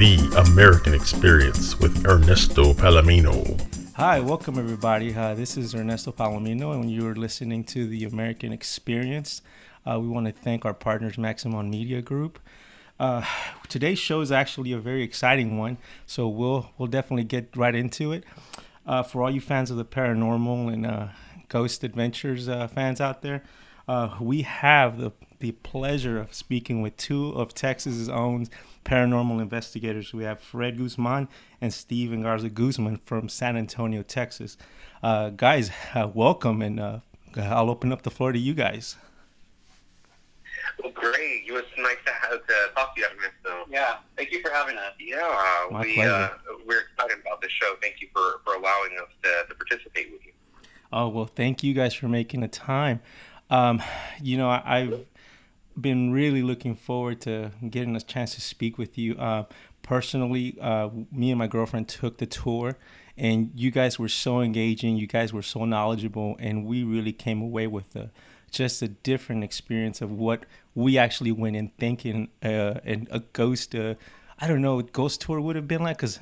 The American Experience with Ernesto Palomino. Hi, welcome everybody. Uh, this is Ernesto Palomino, and you're listening to The American Experience. Uh, we want to thank our partners, Maximum Media Group. Uh, today's show is actually a very exciting one, so we'll we'll definitely get right into it. Uh, for all you fans of the paranormal and uh, ghost adventures uh, fans out there, we have the the pleasure of speaking with two of Texas's own paranormal investigators. We have Fred Guzman and Steven Garza Guzman from San Antonio, Texas. Uh, guys, uh, welcome, and uh, I'll open up the floor to you guys. Well, great. It was nice to, have, to talk to you, Ernesto. Yeah, thank you for having us. Yeah, My we, uh, we're excited about the show. Thank you for, for allowing us to, to participate with you. Oh, well, thank you guys for making the time. Um, you know, I, I've been really looking forward to getting a chance to speak with you. Uh, personally, uh, me and my girlfriend took the tour, and you guys were so engaging. You guys were so knowledgeable, and we really came away with a, just a different experience of what we actually went in thinking uh, and a ghost. Uh, I don't know, ghost tour would have been like. Cause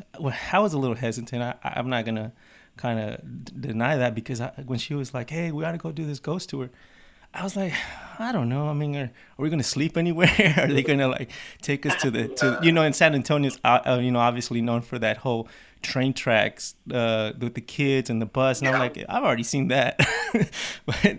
I was a little hesitant. I, I'm not gonna kind of deny that because I, when she was like, "Hey, we got to go do this ghost tour," I was like, I don't know. I mean, are, are we going to sleep anywhere? are they going to like take us to the to you know in San Antonio's uh, uh, you know obviously known for that whole train tracks uh, with the kids and the bus, and yeah. I'm like, I've already seen that. but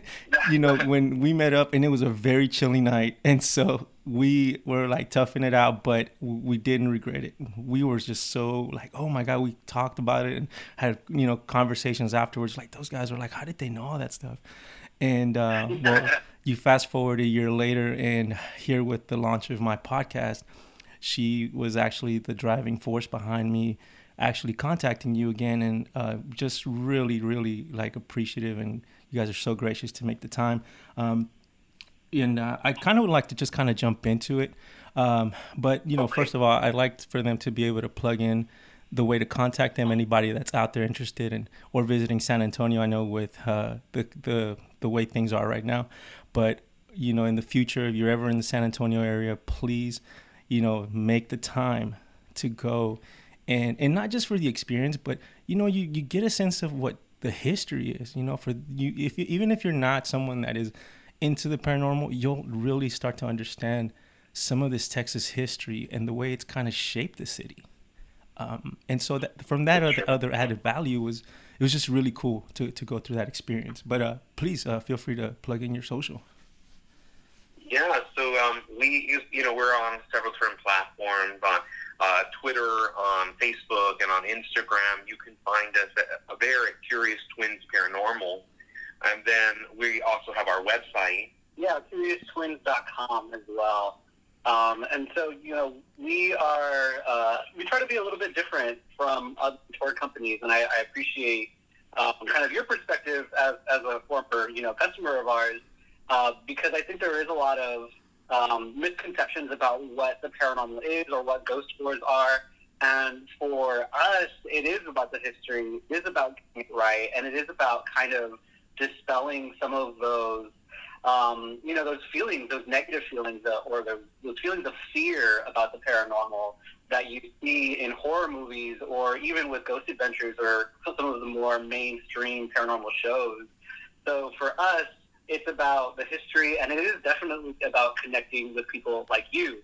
you know, when we met up, and it was a very chilly night, and so we were like toughing it out, but we didn't regret it. We were just so like, oh my god, we talked about it and had you know conversations afterwards. Like those guys were like, how did they know all that stuff? And uh, well, you fast forward a year later, and here with the launch of my podcast, she was actually the driving force behind me actually contacting you again, and uh, just really, really like appreciative. And you guys are so gracious to make the time. Um, and uh, I kind of would like to just kind of jump into it. Um, but you know, okay. first of all, I'd like for them to be able to plug in the way to contact them. Anybody that's out there interested in or visiting San Antonio, I know with uh, the the the way things are right now. But you know, in the future, if you're ever in the San Antonio area, please, you know, make the time to go, and and not just for the experience, but you know, you you get a sense of what the history is. You know, for you, if you, even if you're not someone that is into the paranormal, you'll really start to understand some of this Texas history and the way it's kind of shaped the city. Um, and so that from that other, other added value was it was just really cool to, to go through that experience. But uh, please uh, feel free to plug in your social. Yeah, so um, we use, you know we're on several different platforms on uh, Twitter, on Facebook, and on Instagram. You can find us at a very Curious Twins Paranormal, and then we also have our website. Yeah, CuriousTwins.com as well. Um, and so, you know, we are, uh, we try to be a little bit different from other tour companies. And I, I appreciate um, kind of your perspective as, as a former, you know, customer of ours, uh, because I think there is a lot of um, misconceptions about what the paranormal is or what ghost tours are. And for us, it is about the history, it is about getting it right, and it is about kind of dispelling some of those um, you know, those feelings, those negative feelings, uh, or those, those feelings of fear about the paranormal that you see in horror movies, or even with Ghost Adventures, or some of the more mainstream paranormal shows. So for us, it's about the history, and it is definitely about connecting with people like you.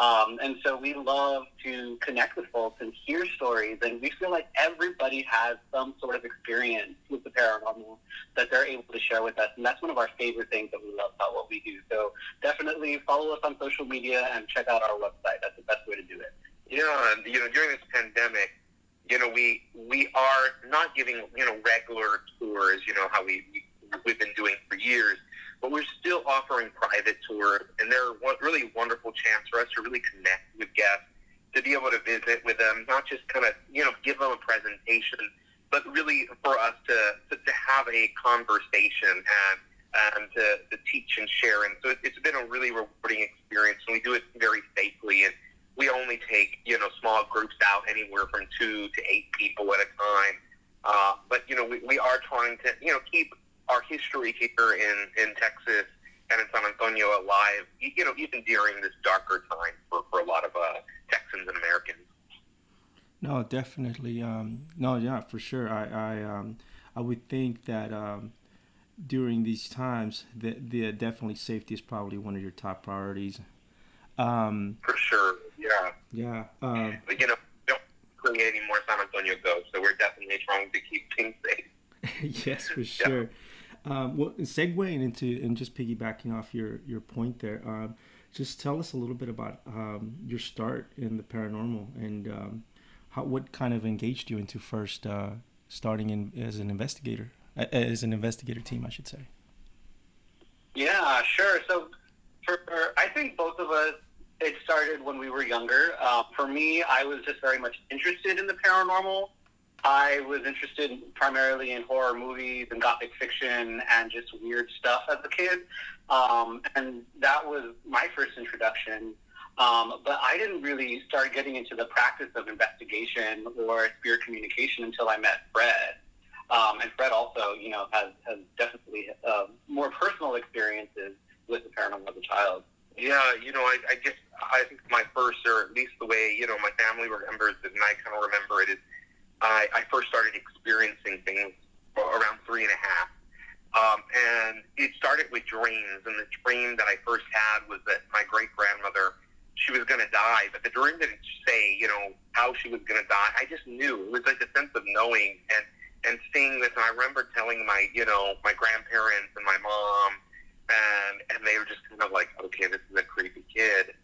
Um, and so we love to connect with folks and hear stories, and we feel like everybody has some sort of experience with the paranormal that they're able to share with us. And that's one of our favorite things that we love about what we do. So definitely follow us on social media and check out our website. That's the best way to do it. Yeah, and, you know, during this pandemic, you know, we we are not giving you know regular tours. You know how we we've been doing for years but we're still offering private tours, and they're a really wonderful chance for us to really connect with guests, to be able to visit with them, not just kind of you know give them a presentation, but really for us to to, to have a conversation and and to, to teach and share. And so it's been a really rewarding experience, and we do it very safely. And we only take you know small groups out, anywhere from two to eight people at a time. Uh, but you know we, we are trying to you know keep our history here in, in Texas and in San Antonio alive, you know, even during this darker time for, for a lot of uh, Texans and Americans. No, definitely. Um, no, yeah, for sure. I, I, um, I would think that um, during these times, that the definitely safety is probably one of your top priorities. Um, for sure. Yeah. Yeah. Um, but you know, don't create any more San Antonio ghosts, so we're definitely trying to keep things safe. yes, for sure. Yeah. Um, well, segueing into and just piggybacking off your your point there, um, just tell us a little bit about um, your start in the paranormal and um, how what kind of engaged you into first uh, starting in as an investigator, as an investigator team, I should say. Yeah, sure. So, for I think both of us, it started when we were younger. Uh, for me, I was just very much interested in the paranormal. I was interested primarily in horror movies and gothic fiction and just weird stuff as a kid. Um, and that was my first introduction. Um, but I didn't really start getting into the practice of investigation or spirit communication until I met Fred. Um, and Fred also, you know, has, has definitely uh, more personal experiences with the paranormal as a child. Yeah, you know, I, I guess I think my first, or at least the way you know my family remembers it, and I kind of remember it, is I, I first started experiencing things around three and a half. Um, and it started with dreams. And the dream that I first had was that my great grandmother, she was going to die. But the dream didn't say, you know, how she was going to die. I just knew. It was like a sense of knowing and, and seeing this. And I remember telling my, you know, my grandparents and my mom, and, and they were just kind of like, okay, this is a creepy kid.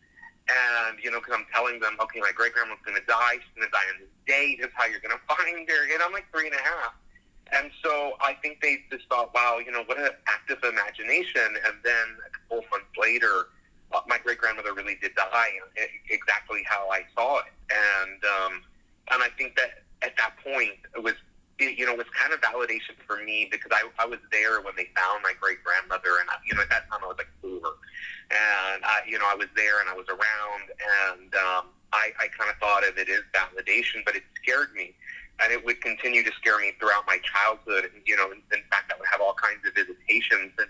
And, you know, because I'm telling them, okay, my great grandma's going to die. She's going to die on this date. Is how you're going to find her. And I'm like three and a half. And so I think they just thought, wow, you know, what an active imagination. And then a couple months later, uh, my great grandmother really did die exactly how I saw it. And, um, and I think that at that point, it was it, you know, was kind of validation for me because I, I was there when they found my great grandmother, and I, you know, at that time I was like four, and I, you know, I was there and I was around, and um, I, I kind of thought of it as validation, but it scared me, and it would continue to scare me throughout my childhood. And you know, in, in fact, I would have all kinds of visitations, and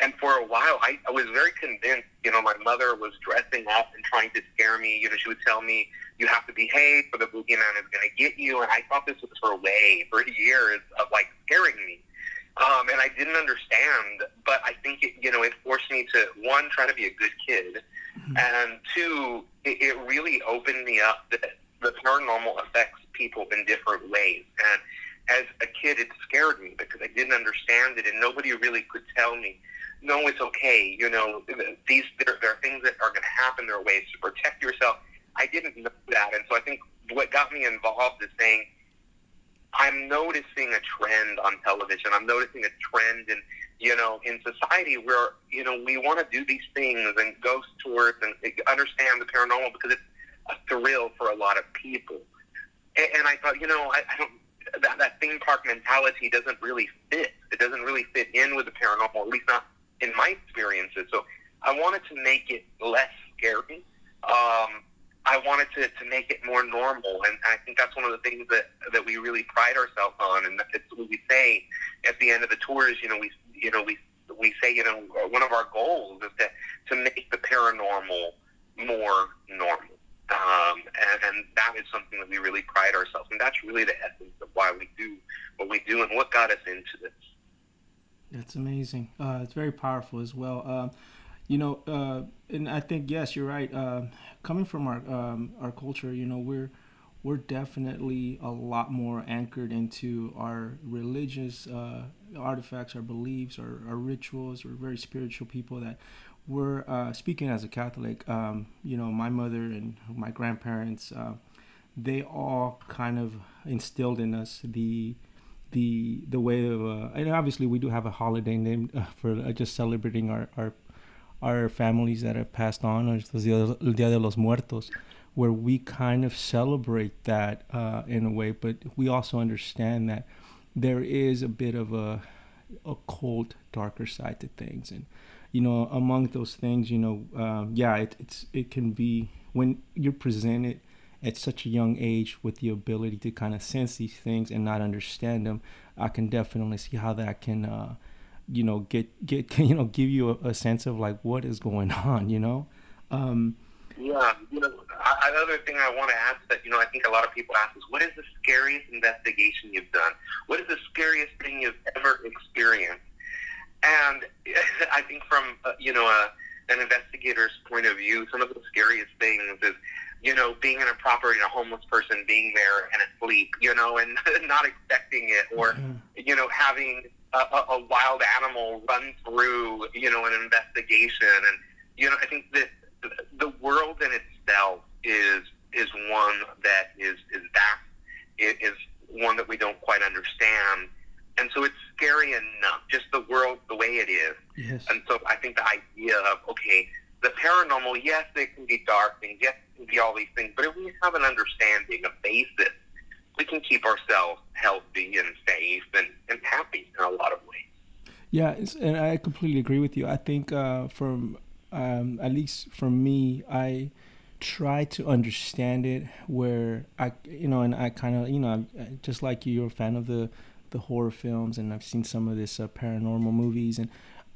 and for a while, I, I was very convinced, you know, my mother was dressing up and trying to scare me. You know, she would tell me, you have to behave or the boogeyman is going to get you. And I thought this was her way for years of like scaring me. Um, and I didn't understand, but I think it, you know, it forced me to one, try to be a good kid. Mm-hmm. And two, it, it really opened me up that the paranormal affects people in different ways. And as a kid, it scared me because I didn't understand it and nobody really could tell me no, it's okay. You know, these there, there are things that are going to happen. There are ways to protect yourself. I didn't know that, and so I think what got me involved is saying, I'm noticing a trend on television. I'm noticing a trend in you know in society where you know we want to do these things and ghost tours and understand the paranormal because it's a thrill for a lot of people. And, and I thought, you know, I, I don't that that theme park mentality doesn't really fit. It doesn't really fit in with the paranormal, at least not in my experiences. So I wanted to make it less scary. Um, I wanted to, to make it more normal, and I think that's one of the things that that we really pride ourselves on. And it's what we say at the end of the tours. You know, we you know we we say you know one of our goals is to to make the paranormal more normal. Um, and, and that is something that we really pride ourselves, and that's really the essence of why we do what we do and what got us into this. That's amazing. Uh, it's very powerful as well. Uh, you know, uh, and I think yes, you're right. Uh, coming from our um, our culture, you know, we're we're definitely a lot more anchored into our religious uh, artifacts, our beliefs, our, our rituals. We're very spiritual people that we're uh, speaking as a Catholic. Um, you know, my mother and my grandparents, they all kind of instilled in us the the the way of uh, and obviously we do have a holiday named uh, for uh, just celebrating our, our our families that have passed on, or El Dia de los Muertos, where we kind of celebrate that uh, in a way, but we also understand that there is a bit of a a cold, darker side to things, and you know, among those things, you know, um, yeah, it, it's it can be when you're presented at such a young age with the ability to kind of sense these things and not understand them, I can definitely see how that can, uh, you know, get get you know give you a, a, sense of like what is going on, you know. Um, yeah, you know, I, another thing I want to ask that you know I think a lot of people ask is, what is the scariest investigation you've done? What is the scariest thing you've ever experienced? And I think from uh, you know a, an investigator's point of view, some of the scariest things is you know, being in a property and a homeless person being there and asleep, you know, and not expecting it, or mm-hmm. you know, having a, a wild animal run through, you know, an investigation, and you know, I think that the world in itself is is one that is is vast, it is one that we don't quite understand, and so it's scary enough, just the world the way it is. Yes. And so I think the idea of okay, the paranormal, yes, it can be dark things, yes, it can be all these things, but if we have an understanding, a basis, we can keep ourselves healthy and safe and, and happy in a lot of ways. Yeah, and I completely agree with you. I think uh, from um, at least for me, I try to understand it where I, you know, and I kind of, you know, just like you, you're a fan of the the horror films, and I've seen some of this uh, paranormal movies, and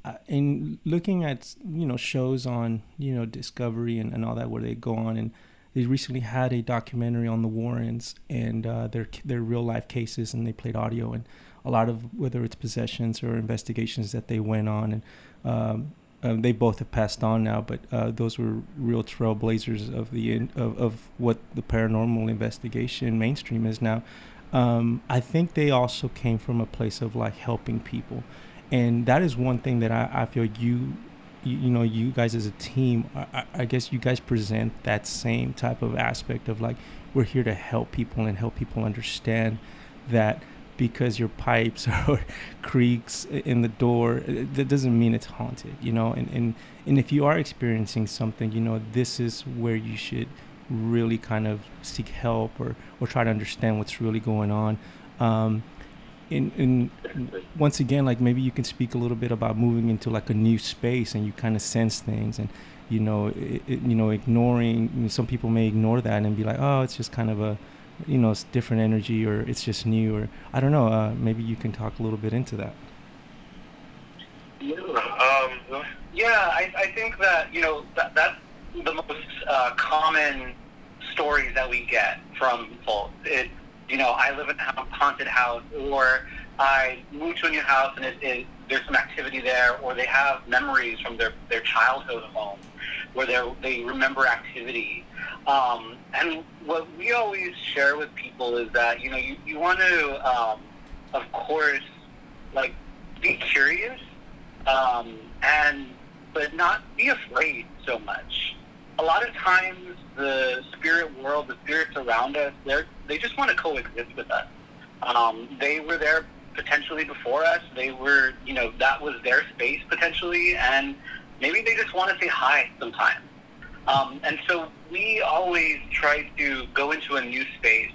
uh, in looking at you know shows on you know Discovery and, and all that where they go on and they recently had a documentary on the Warrens and uh, their their real life cases and they played audio and a lot of whether it's possessions or investigations that they went on and um, uh, they both have passed on now but uh, those were real trailblazers of the of, of what the paranormal investigation mainstream is now. Um, I think they also came from a place of like helping people. And that is one thing that I, I feel you, you, you know you guys as a team I, I guess you guys present that same type of aspect of like we're here to help people and help people understand that because your pipes or creaks in the door that doesn't mean it's haunted you know? And, and and if you are experiencing something you know this is where you should really kind of seek help or or try to understand what's really going on. Um, in, in once again like maybe you can speak a little bit about moving into like a new space and you kind of sense things and you know it, it, you know ignoring some people may ignore that and be like oh it's just kind of a you know it's different energy or it's just new or i don't know uh, maybe you can talk a little bit into that. Yeah, um, yeah I, I think that you know that, that's the most uh, common stories that we get from it, you know, I live in a haunted house, or I moved to a new house and it, it, there's some activity there, or they have memories from their, their childhood home where they they remember activity. Um, and what we always share with people is that you know you, you want to, um, of course, like be curious, um, and but not be afraid so much a lot of times the spirit world, the spirits around us, they they just want to coexist with us. Um, they were there potentially before us. They were, you know, that was their space potentially, and maybe they just want to say hi sometimes. Um, and so we always try to go into a new space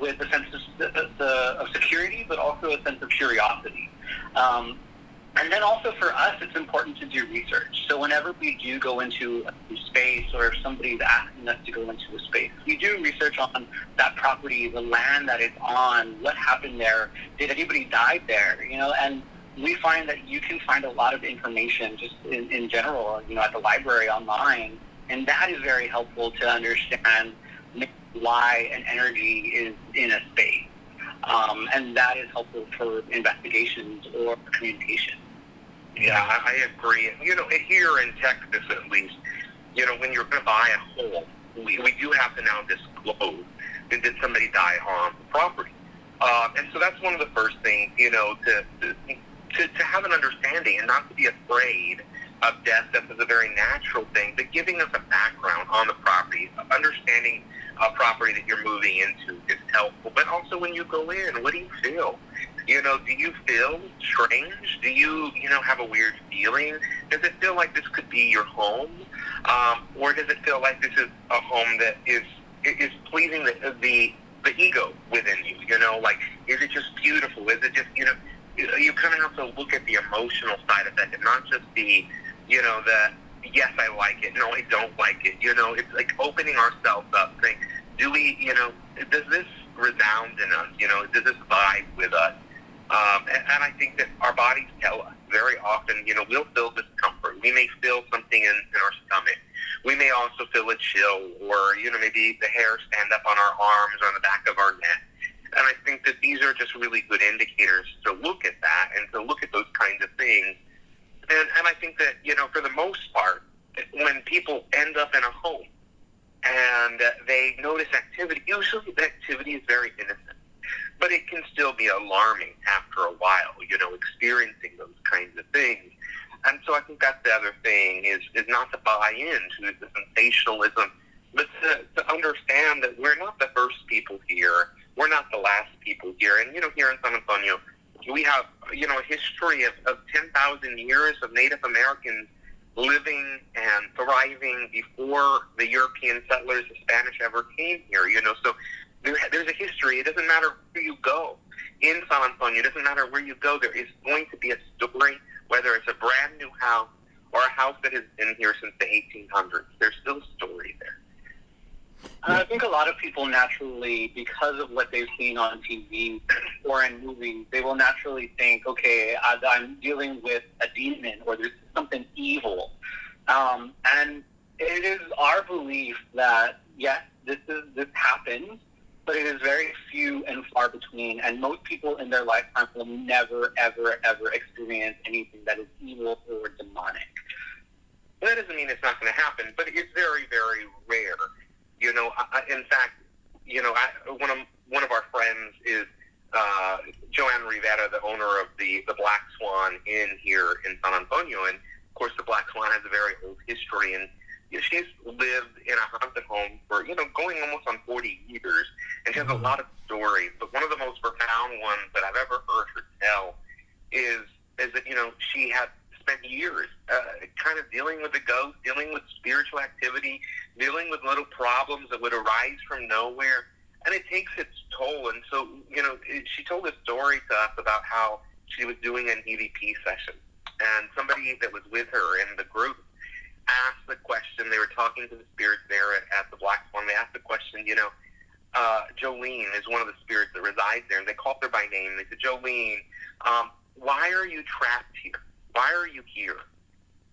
with a sense of, of security, but also a sense of curiosity. Um, and then also for us, it's important to do research. So whenever we do go into a space or if somebody's asking us to go into a space, we do research on that property, the land that it's on, what happened there, did anybody die there, you know, and we find that you can find a lot of information just in, in general, you know, at the library online, and that is very helpful to understand why an energy is in a space. Um, and that is helpful for investigations or communication. Yeah, I, I agree. You know, here in Texas, at least, you know, when you're going to buy a home, we, we do have to now disclose did somebody die on the property. Uh, and so that's one of the first things, you know, to, to, to have an understanding and not to be afraid of death. Death is a very natural thing, but giving us a background on the property, understanding a property that you're moving into is helpful. But also when you go in, what do you feel? You know, do you feel strange? Do you, you know, have a weird feeling? Does it feel like this could be your home, um, or does it feel like this is a home that is is pleasing the the the ego within you? You know, like is it just beautiful? Is it just you know? You kind of have to look at the emotional side of that, and not just the, you know, the yes, I like it. No, I don't like it. You know, it's like opening ourselves up, saying, do we, you know, does this resound in us? You know, does this vibe with us? Um, and, and I think that our bodies tell us very often, you know, we'll feel discomfort. We may feel something in, in our stomach. We may also feel a chill, or you know, maybe the hair stand up on our arms or on the back of our neck. And I think that these are just really good indicators to look at that and to look at those kinds of things. And, and I think that, you know, for the most part, when people end up in a home and they notice activity, usually the activity is very innocent. But it can still be alarming after a while, you know, experiencing those kinds of things. And so I think that's the other thing is, is not to buy into the sensationalism, but to, to understand that we're not the first people here we're not the last people here. And, you know, here in San Antonio, we have, you know, a history of, of 10,000 years of Native Americans living and thriving before the European settlers, the Spanish, ever came here, you know. So there, there's a history. It doesn't matter where you go in San Antonio. It doesn't matter where you go. There is going to be a story, whether it's a brand new house or a house that has been here since the 1800s. There's still a story there. I think a lot of people naturally, because of what they've seen on TV or in movies, they will naturally think, okay, I'm dealing with a demon or there's something evil. Um, and it is our belief that, yes, this, is, this happens, but it is very few and far between. And most people in their lifetime will never, ever, ever experience anything that is evil or demonic. that doesn't mean it's not going to happen, but it's very, very rare. You know, I, in fact, you know, I, one of one of our friends is uh, Joanne Rivera, the owner of the the Black Swan Inn here in San Antonio, and of course, the Black Swan has a very old history, and you know, she's lived in a haunted home for you know going almost on 40 years, and she has a mm-hmm. lot of stories. But one of the most profound ones that I've ever heard her tell is is that you know she had spent years uh, kind of dealing with the ghost, dealing with spiritual activity, dealing with little problems that would arise from nowhere. And it takes its toll. And so, you know, it, she told a story to us about how she was doing an EVP session. And somebody that was with her in the group asked the question. They were talking to the spirits there at, at the Black Swan. They asked the question, you know, uh, Jolene is one of the spirits that resides there. And they called her by name. They said, Jolene, um, why are you trapped here? why are you here?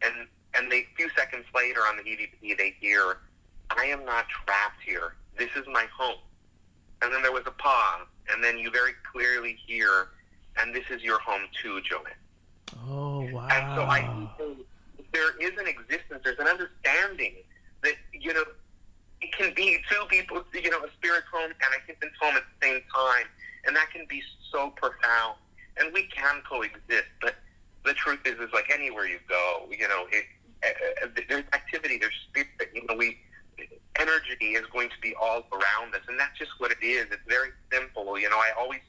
And and they, a few seconds later on the EVP, they hear, I am not trapped here. This is my home. And then there was a pause, and then you very clearly hear, and this is your home too, Joanne. Oh, wow. And so I there is an existence, there's an understanding that, you know, it can be two people, you know, a spirit's home and a human's home at the same time. And that can be so profound. And we can coexist. But the truth is, is like anywhere you go, you know, it, uh, there's activity, there's spirit. You know, we energy is going to be all around us, and that's just what it is. It's very simple. You know, I always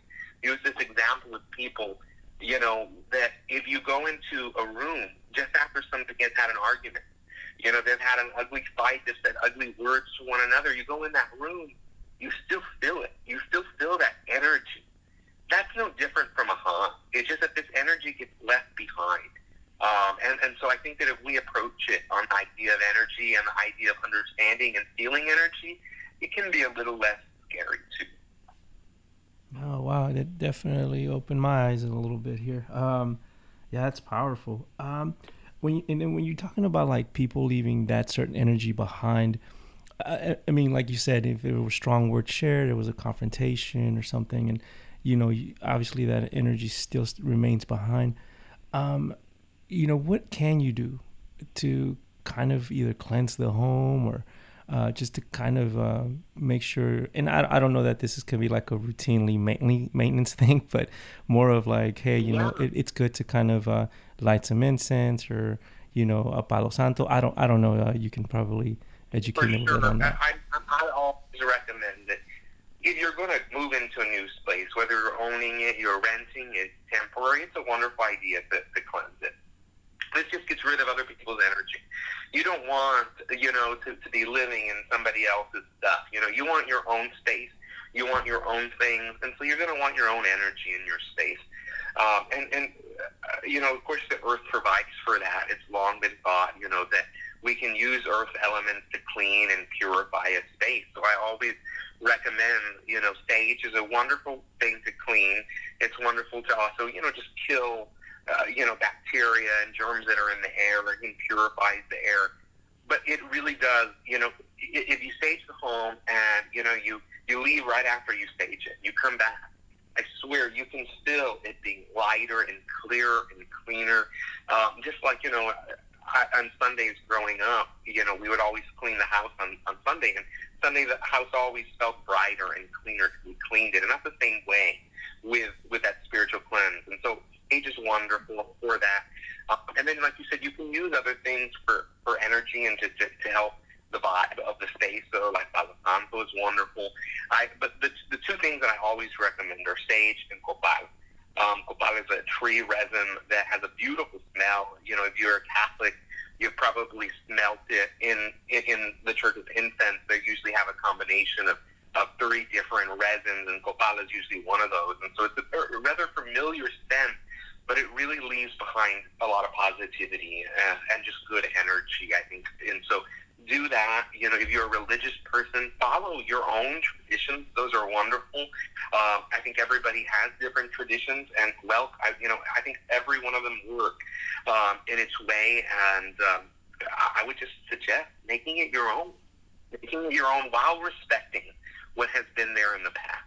use this example with people. You know that if you go into a room just after somebody has had an argument, you know they've had an ugly fight, they've said ugly words to one another. You go in that room, you still feel it. You still feel that energy that's no different from a haunt. It's just that this energy gets left behind. Um, and, and so I think that if we approach it on the idea of energy and the idea of understanding and feeling energy, it can be a little less scary too. Oh wow, that definitely opened my eyes a little bit here. Um, yeah, that's powerful. Um, when you, and then when you're talking about like people leaving that certain energy behind, I, I mean, like you said, if there were strong words shared, there was a confrontation or something, and you know, obviously that energy still remains behind. Um, you know, what can you do to kind of either cleanse the home or uh, just to kind of uh, make sure. And I, I don't know that this is gonna be like a routinely maintenance thing, but more of like, hey, you yeah. know, it, it's good to kind of uh, light some incense or you know, a palo santo. I don't I don't know. Uh, you can probably educate For me a sure. on that. I, I, I always recommend that if you're going to move into a new space, whether you're owning it, you're renting it, temporary, it's a wonderful idea to, to cleanse it. This just gets rid of other people's energy. You don't want, you know, to, to be living in somebody else's stuff. You know, you want your own space. You want your own things. And so you're going to want your own energy in your space. Um, and, and uh, you know, of course, the earth provides for that. It's long been thought, you know, that we can use earth elements to clean and purify a space. So I always recommend, you know, sage is a wonderful thing to clean. It's wonderful to also, you know, just kill, uh, you know, bacteria and germs that are in the air. It purifies the air. but it really does. You know, if you sage the home and you know you you leave right after you sage it, you come back. I swear you can still it being lighter and clearer and cleaner. Um, just like you know, I, on Sundays growing up, you know, we would always clean the house on on Sunday, and Sunday the house always felt brighter and cleaner because we cleaned it, and that's the same way with with that spiritual cleanse. And so age is wonderful for that. Uh, and then, like you said, you can use other things for for energy and to to, to help the vibe of the space. So like Palo Santo is wonderful. I but the the two things that I always recommend are sage and copal. Um, copal is a tree resin that has a beautiful smell. You know, if you're a Catholic, you've probably smelt it in in, in the church of incense. They usually have a combination of of three different resins, and copal is usually one of those. And so it's a rather familiar scent, but it really leaves behind a lot of positivity and, and just good energy, I think. And so do that. You know, if you're a religious person, follow your own traditions. Those are wonderful. Uh, I think everybody has different traditions, and well, I, you know, I think every one of them work um, in its way. And um, I would just suggest making it your own, making it your own while respecting what has been there in the past.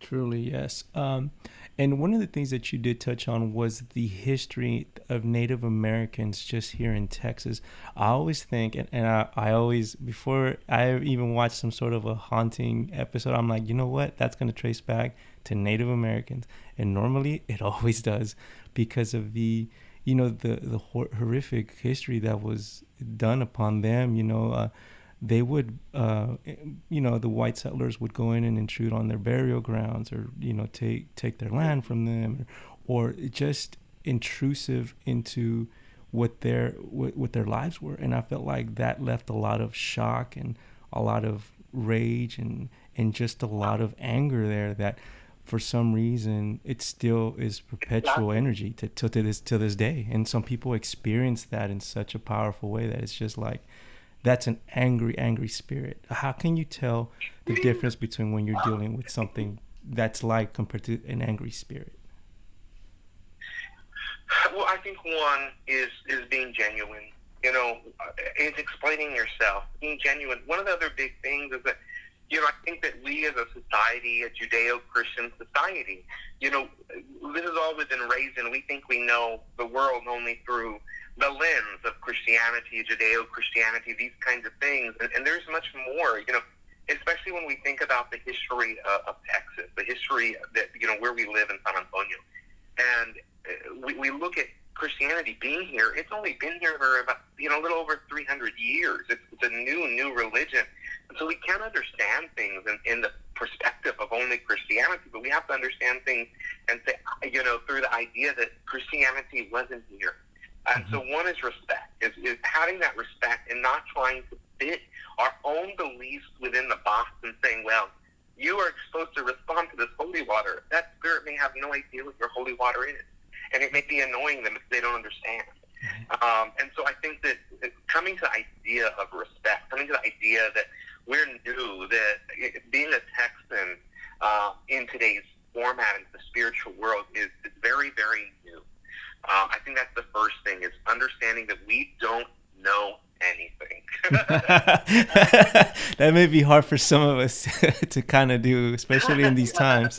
Truly, yes. Um, and one of the things that you did touch on was the history of Native Americans just here in Texas. I always think, and, and I, I always, before I even watch some sort of a haunting episode, I'm like, you know what? That's going to trace back to Native Americans. And normally it always does because of the, you know, the, the horrific history that was done upon them, you know. Uh, they would, uh, you know, the white settlers would go in and intrude on their burial grounds, or you know, take take their land from them, or, or just intrusive into what their what, what their lives were. And I felt like that left a lot of shock and a lot of rage and and just a lot of anger there that for some reason it still is perpetual energy to, to, to this to this day and some people experience that in such a powerful way that it's just like that's an angry, angry spirit. How can you tell the difference between when you're dealing with something that's like compared to an angry spirit? Well, I think one is is being genuine. You know, uh, is explaining yourself, being genuine. One of the other big things is that, you know, I think that we as a society, a Judeo-Christian society, you know, this is all we've been raised in. We think we know the world only through the lens of Christianity, Judeo-Christianity, these kinds of things. And, and there's much more, you know, especially when we think about the history uh, of Texas, the history that, you know, where we live in San Antonio. And uh, we, we look at Christianity being here, it's only been here for about, you know, a little over 300 years. It's, it's a new, new religion. And so we can't understand things in, in the perspective of only Christianity, but we have to understand things and say, you know, through the idea that Christianity wasn't here and so one is respect, is, is having that respect and not trying to fit our own beliefs within the box and saying, well, you are supposed to respond to this holy water. That spirit may have no idea what your holy water is. And it may be annoying them if they don't understand. Um, and so I think that coming to the idea of respect, coming to the idea that we're new, that being a Texan uh, in today's format in the spiritual world is, is very, very new. Um, I think that's the first thing is understanding that we don't know anything. that may be hard for some of us to kind of do, especially in these times.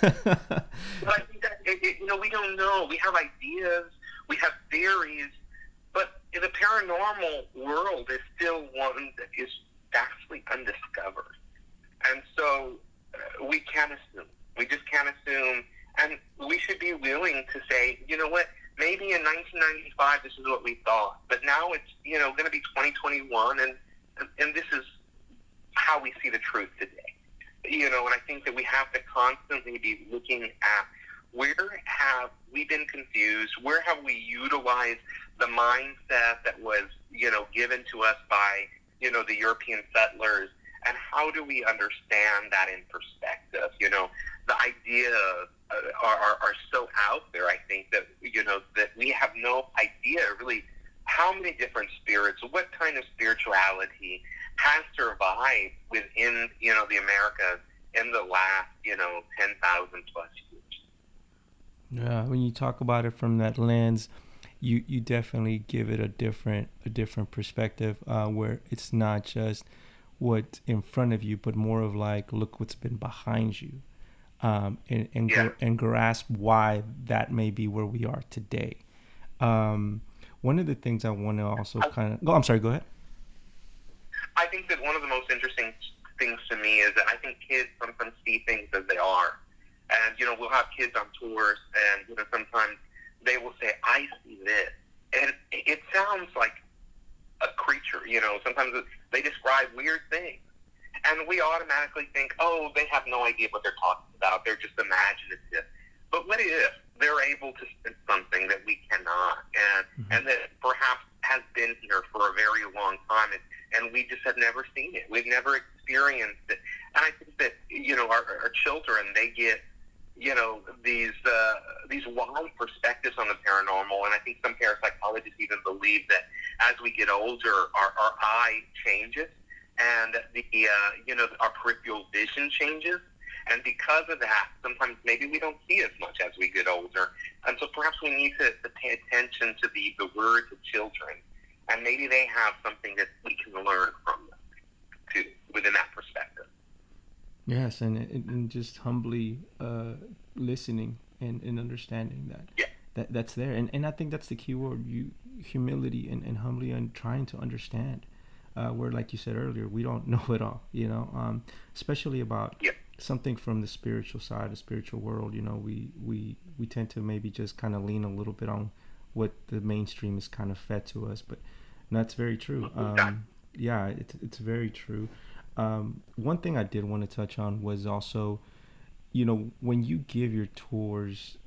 but I think that, it, it, you know, we don't know. We have ideas, we have theories, but the paranormal world is still one that is vastly undiscovered. And so uh, we can't assume. We just can't assume. And we should be willing to say, you know what? Maybe in 1995 this is what we thought, but now it's you know going to be 2021, and and this is how we see the truth today. You know, and I think that we have to constantly be looking at where have we been confused? Where have we utilized the mindset that was you know given to us by you know the European settlers? And how do we understand that in perspective? You know, the idea uh, are, are, are so out there. I think that you know that we have no idea really how many different spirits, what kind of spirituality has survived within you know the Americas in the last you know ten thousand plus years. Yeah, when you talk about it from that lens, you you definitely give it a different a different perspective uh, where it's not just what's in front of you, but more of like look what's been behind you, um, and and, Yeah. and grasp why that may be where we are today. Um, one of the things I want to also kind of go. I'm sorry. Go ahead. I think that one of the most interesting things to me is that I think kids sometimes see things as they are. And, you know, we'll have kids on tours, and, you know, sometimes they will say, I see this. And it sounds like a creature, you know, sometimes they describe weird things. And we automatically think, oh, they have no idea what they're talking about. They're just imaginative. But what if they're able to sense something that we cannot, and and that perhaps has been here for a very long time, and, and we just have never seen it. We've never experienced it. And I think that you know our, our children they get you know these uh, these wide perspectives on the paranormal, and I think some parapsychologists even believe that as we get older, our, our eye changes, and the uh, you know our peripheral vision changes. And because of that, sometimes maybe we don't see as much as we get older. And so perhaps we need to, to pay attention to the, the words of children. And maybe they have something that we can learn from them, too, within that perspective. Yes, and and just humbly uh, listening and, and understanding that Yeah. that that's there, and and I think that's the key word: you humility and, and humbly and trying to understand. Uh, where, like you said earlier, we don't know it all, you know, um, especially about Yeah. something from the spiritual side, the spiritual world. You know, we we we tend to maybe just kind of lean a little bit on what the mainstream is kind of fed to us, but that's very true. Um, yeah, it's it's very true. Um, one thing I did want to touch on was also, you know, when you give your tours,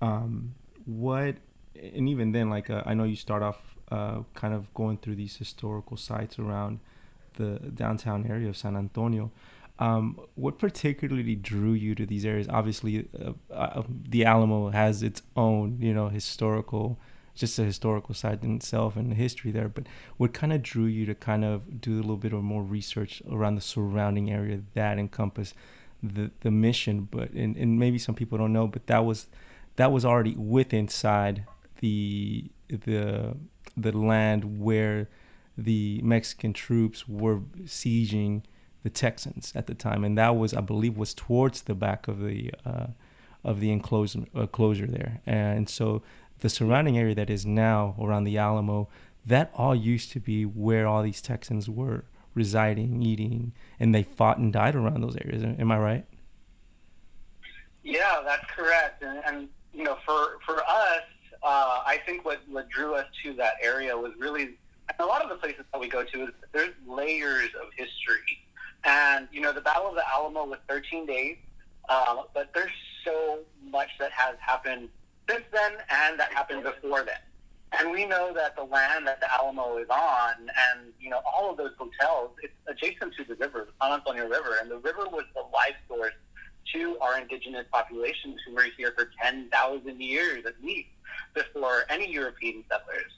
um, what, and even then, like uh, I know you start off uh, kind of going through these historical sites around the downtown area of San Antonio. Um, what particularly drew you to these areas? Obviously, uh, uh, the Alamo has its own, you know, historical, just a historical side in itself and the history there. But what kind of drew you to kind of do a little bit of more research around the surrounding area that encompassed the the mission? But and, and maybe some people don't know, but that was that was already with inside the the the land where the Mexican troops were sieging the Texans at the time, and that was, I believe, was towards the back of the uh, of the enclosure enclosure there, and so the surrounding area that is now around the Alamo, that all used to be where all these Texans were residing, eating, and they fought and died around those areas. Am I right? Yeah, that's correct. And, and you know, for for us, uh, I think what what drew us to that area was really, and a lot of the places that we go to, there's layers of history. And you know, the Battle of the Alamo was 13 days, um, but there's so much that has happened since then and that happened before then. And we know that the land that the Alamo is on, and you know, all of those hotels, it's adjacent to the river, the San Antonio River, and the river was the life source to our indigenous populations who were here for 10,000 years at least before any European settlers.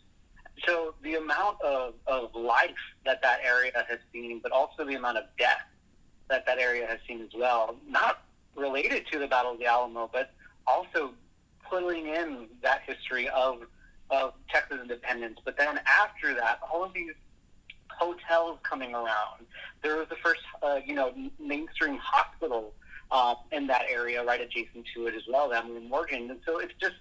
So the amount of, of life that that area has seen, but also the amount of death that that area has seen as well, not related to the Battle of the Alamo, but also pulling in that history of, of Texas independence. But then after that, all of these hotels coming around. There was the first, uh, you know, mainstream hospital um, in that area, right adjacent to it as well, the Emily Morgan. And so it's just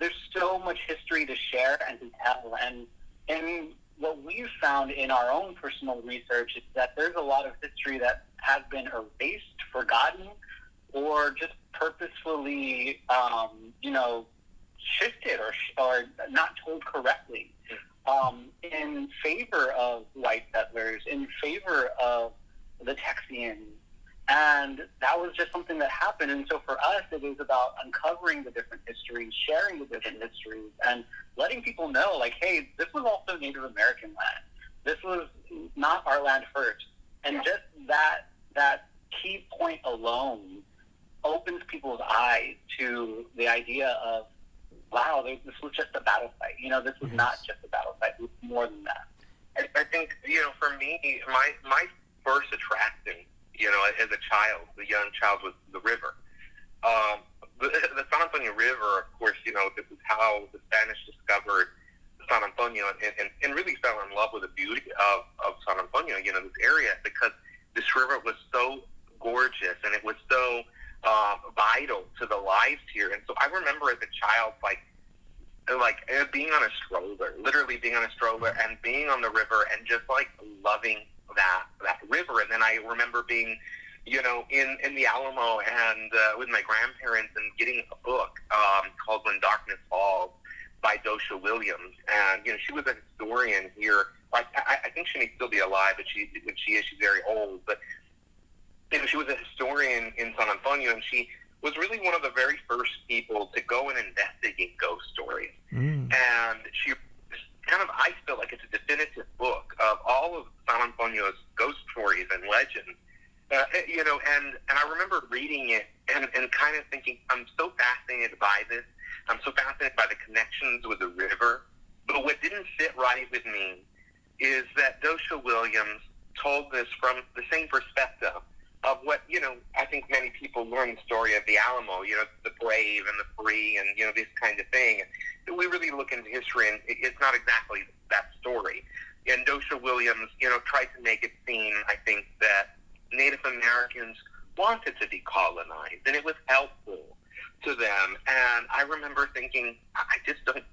there's so much history to share and to tell. And and what we've found in our own personal research is that there's a lot of history that has been erased, forgotten, or just purposefully, um, you know, shifted or or not told correctly um, in favor of white settlers, in favor of the Texians. And that was just something that happened. And so for us, it was about uncovering the different histories, sharing the different histories, and letting people know, like, hey, this was also Native American land. This was not our land first. And just that that key point alone opens people's eyes to the idea of, wow, this was just a battle site. You know, this was not just a battle site. It was more than that. I, I think you know, for me, my my first attraction, you know, as a child, the young child, was the river. Um, the, the San Antonio River, of course, you know, this is how the Spanish discovered San Antonio and, and, and really fell in love with the beauty of, of San Antonio, you know, this area, because this river was so gorgeous and it was so uh, vital to the lives here. And so I remember as a child, like, like uh, being on a stroller, literally being on a stroller and being on the river and just like loving that that river. And then I remember being, you know, in in the Alamo and uh, with my grandparents and getting a book um, called When Darkness Falls by Docia Williams. And you know, she was a historian here. I, I, I think she may still be alive, but she when she is, she's very old. But you know, she was a historian in San Antonio, and she was really one of the very first people to go and investigate ghost stories. Mm. And she kind of, I feel like it's a definitive book of all of San Antonio's ghost stories and legends. Uh, you know, and, and I remember reading it and, and kind of thinking, I'm so fascinated by this. I'm so fascinated by the connections with the river. But what didn't sit right with me is that Docia Williams told this from the same perspective of what you know. I think many people learn the story of the Alamo, you know, the brave and the free, and you know this kind of thing. But we really look into history, and it's not exactly that story. And Docia Williams, you know, tried to make it seem, I think, that Native Americans wanted to be colonized, and it was helpful to them. And I remember thinking, I just don't.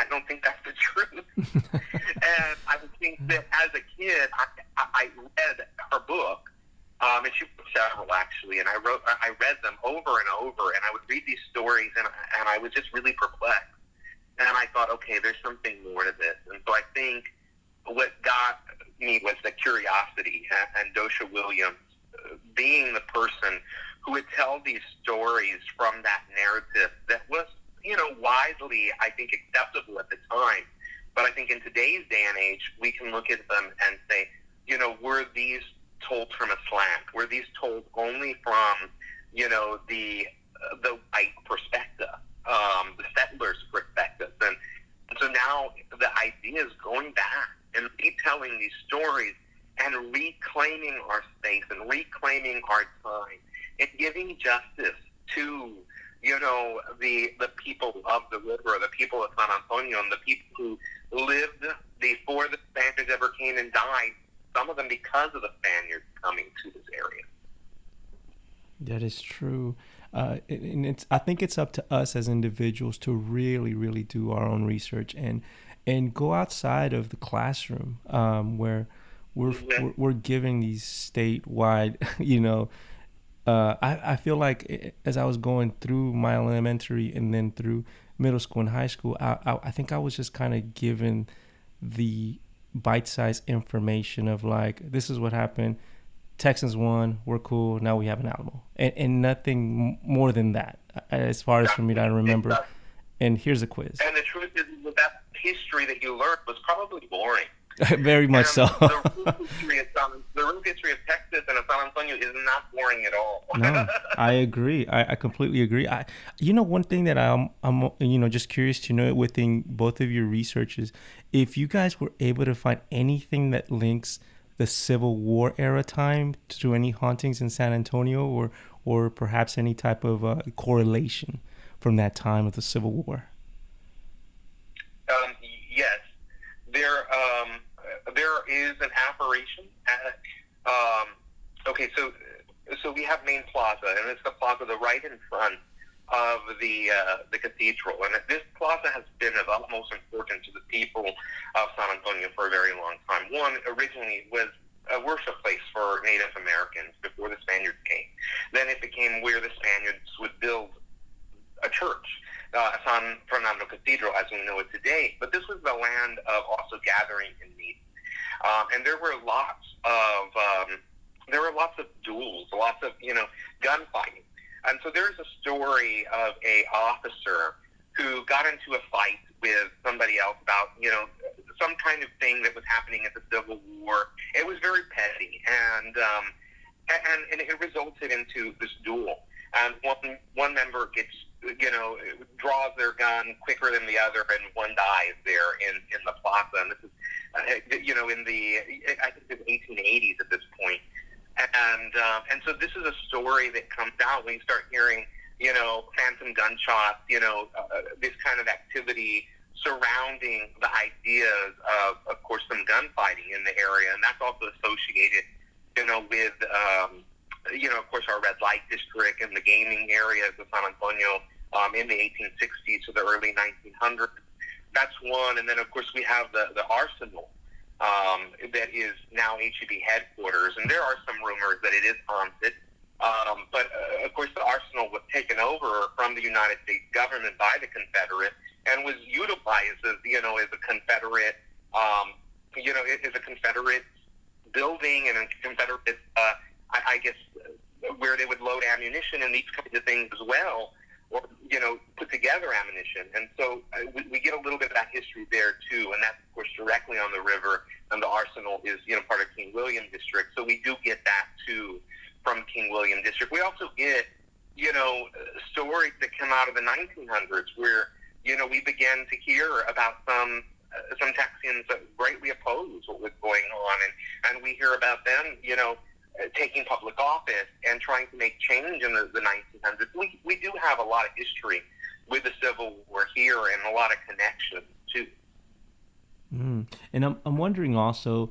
I don't think that's the truth. and I think that as a kid, I, I read her book, um, and she wrote several actually, and I wrote, I read them over and over, and I would read these stories, and and I was just really perplexed. And I thought, okay, there's something more to this. And so I think what got me was the curiosity, and Docia Williams uh, being the person who would tell these stories from that narrative that was, you know, widely, I think, acceptable at the time. But I think in today's day and age, we can look at them and say, you know, were these told from a slant? Were these told only from, you know, the the white perspective, um, the settlers' perspective? And, and so now the idea is going back and retelling these stories and reclaiming our space and reclaiming our time and giving justice to you know the the people of the river, the people of San Antonio, and the people who lived before the Spaniards ever came and died some of them because of the Spaniards coming to this area. That is true. Uh, and it's I think it's up to us as individuals to really, really do our own research and and go outside of the classroom um, where we're, yeah. we're, we're giving these statewide, you know. Uh, I, I feel like as I was going through my elementary and then through middle school and high school, I, I, I think I was just kind of given the bite-sized information of like this is what happened texans won we're cool now we have an alamo and, and nothing more than that as far as for me to remember. And here's a quiz. And the truth is that history that you learned was probably boring Very much so. the, root history of San, the root history of Texas and of San Antonio is not boring at all. no, I agree. I, I, completely agree. I, you know, one thing that I'm, I'm, you know, just curious to know within both of your researches, if you guys were able to find anything that links the Civil War era time to any hauntings in San Antonio, or, or perhaps any type of uh, correlation from that time of the Civil War. Um, yes, there. Um, there is an apparition. At, um, okay, so so we have Main Plaza, and it's the plaza the right in front of the uh, the cathedral. And this plaza has been of utmost importance to the people of San Antonio for a very long time. One originally was a worship place for Native Americans before the Spaniards came. Then it became where the Spaniards would build a church, uh, San Fernando Cathedral, as we know it today. But this was the land of also gathering and meeting. Um, and there were lots of um, there were lots of duels, lots of you know gunfighting. And so there's a story of a officer who got into a fight with somebody else about you know some kind of thing that was happening at the Civil War. It was very petty, and um, and, and it resulted into this duel. And one one member gets you know draws their gun quicker than the other, and one dies there in in the plaza. And this is uh, you know, in the I think it's 1880s at this point, and um, and so this is a story that comes out when you start hearing, you know, phantom gunshots, you know, uh, this kind of activity surrounding the ideas of, of course, some gunfighting in the area, and that's also associated, you know, with, um, you know, of course, our red light district and the gaming areas of San Antonio um, in the 1860s to the early 1900s. That's one, and then of course we have the the arsenal um, that is now HEB headquarters, and there are some rumors that it is haunted. Um, but uh, of course, the arsenal was taken over from the United States government by the Confederate and was utilized as you know as a Confederate, um, you know, as a Confederate building and a Confederate, uh, I, I guess, where they would load ammunition and these kinds of things as well, or you know, put together ammunition. And so uh, we, we get a little bit of that history there too, and that's of course directly on the river. And the arsenal is you know part of King William District, so we do get that too from King William District. We also get you know stories that come out of the 1900s where you know, we began to hear about some uh, some Texians that greatly oppose what was going on, and and we hear about them, you know, taking public office and trying to make change in the, the 1900s. We we do have a lot of history with the Civil War here and a lot of connections too. Mm. And I'm I'm wondering also,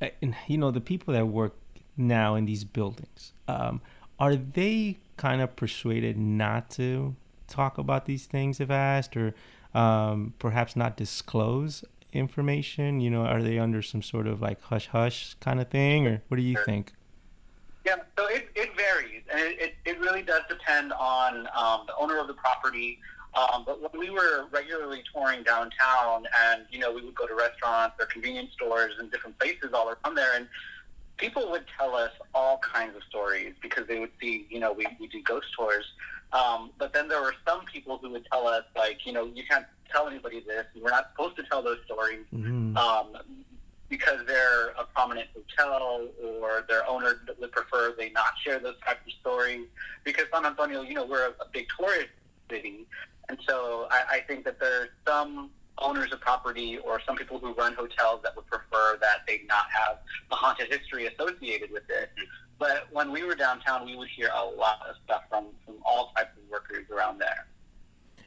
uh, you know, the people that work now in these buildings, um, are they kind of persuaded not to talk about these things if asked, or um, perhaps not disclose information? You know, are they under some sort of like hush hush kind of thing, or what do you think? Yeah, so it, it varies, and it, it, it really does depend on um, the owner of the property. Um, but when we were regularly touring downtown, and you know, we would go to restaurants or convenience stores and different places all around there, and people would tell us all kinds of stories because they would see, you know, we, we do ghost tours. Um, but then there were some people who would tell us, like, you know, you can't tell anybody this. We're not supposed to tell those stories mm-hmm. um, because they're a prominent hotel or their owner would prefer they not share those types of stories. Because San Antonio, you know, we're a, a big tourist city. And so I, I think that there's some owners of property or some people who run hotels that would prefer that they not have a haunted history associated with it. But when we were downtown, we would hear a lot of stuff from, from all types of workers around there.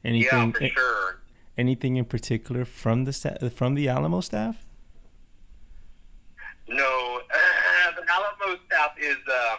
Anything, yeah, for sure. Anything in particular from the from the Alamo staff? No, uh, the Alamo staff is uh,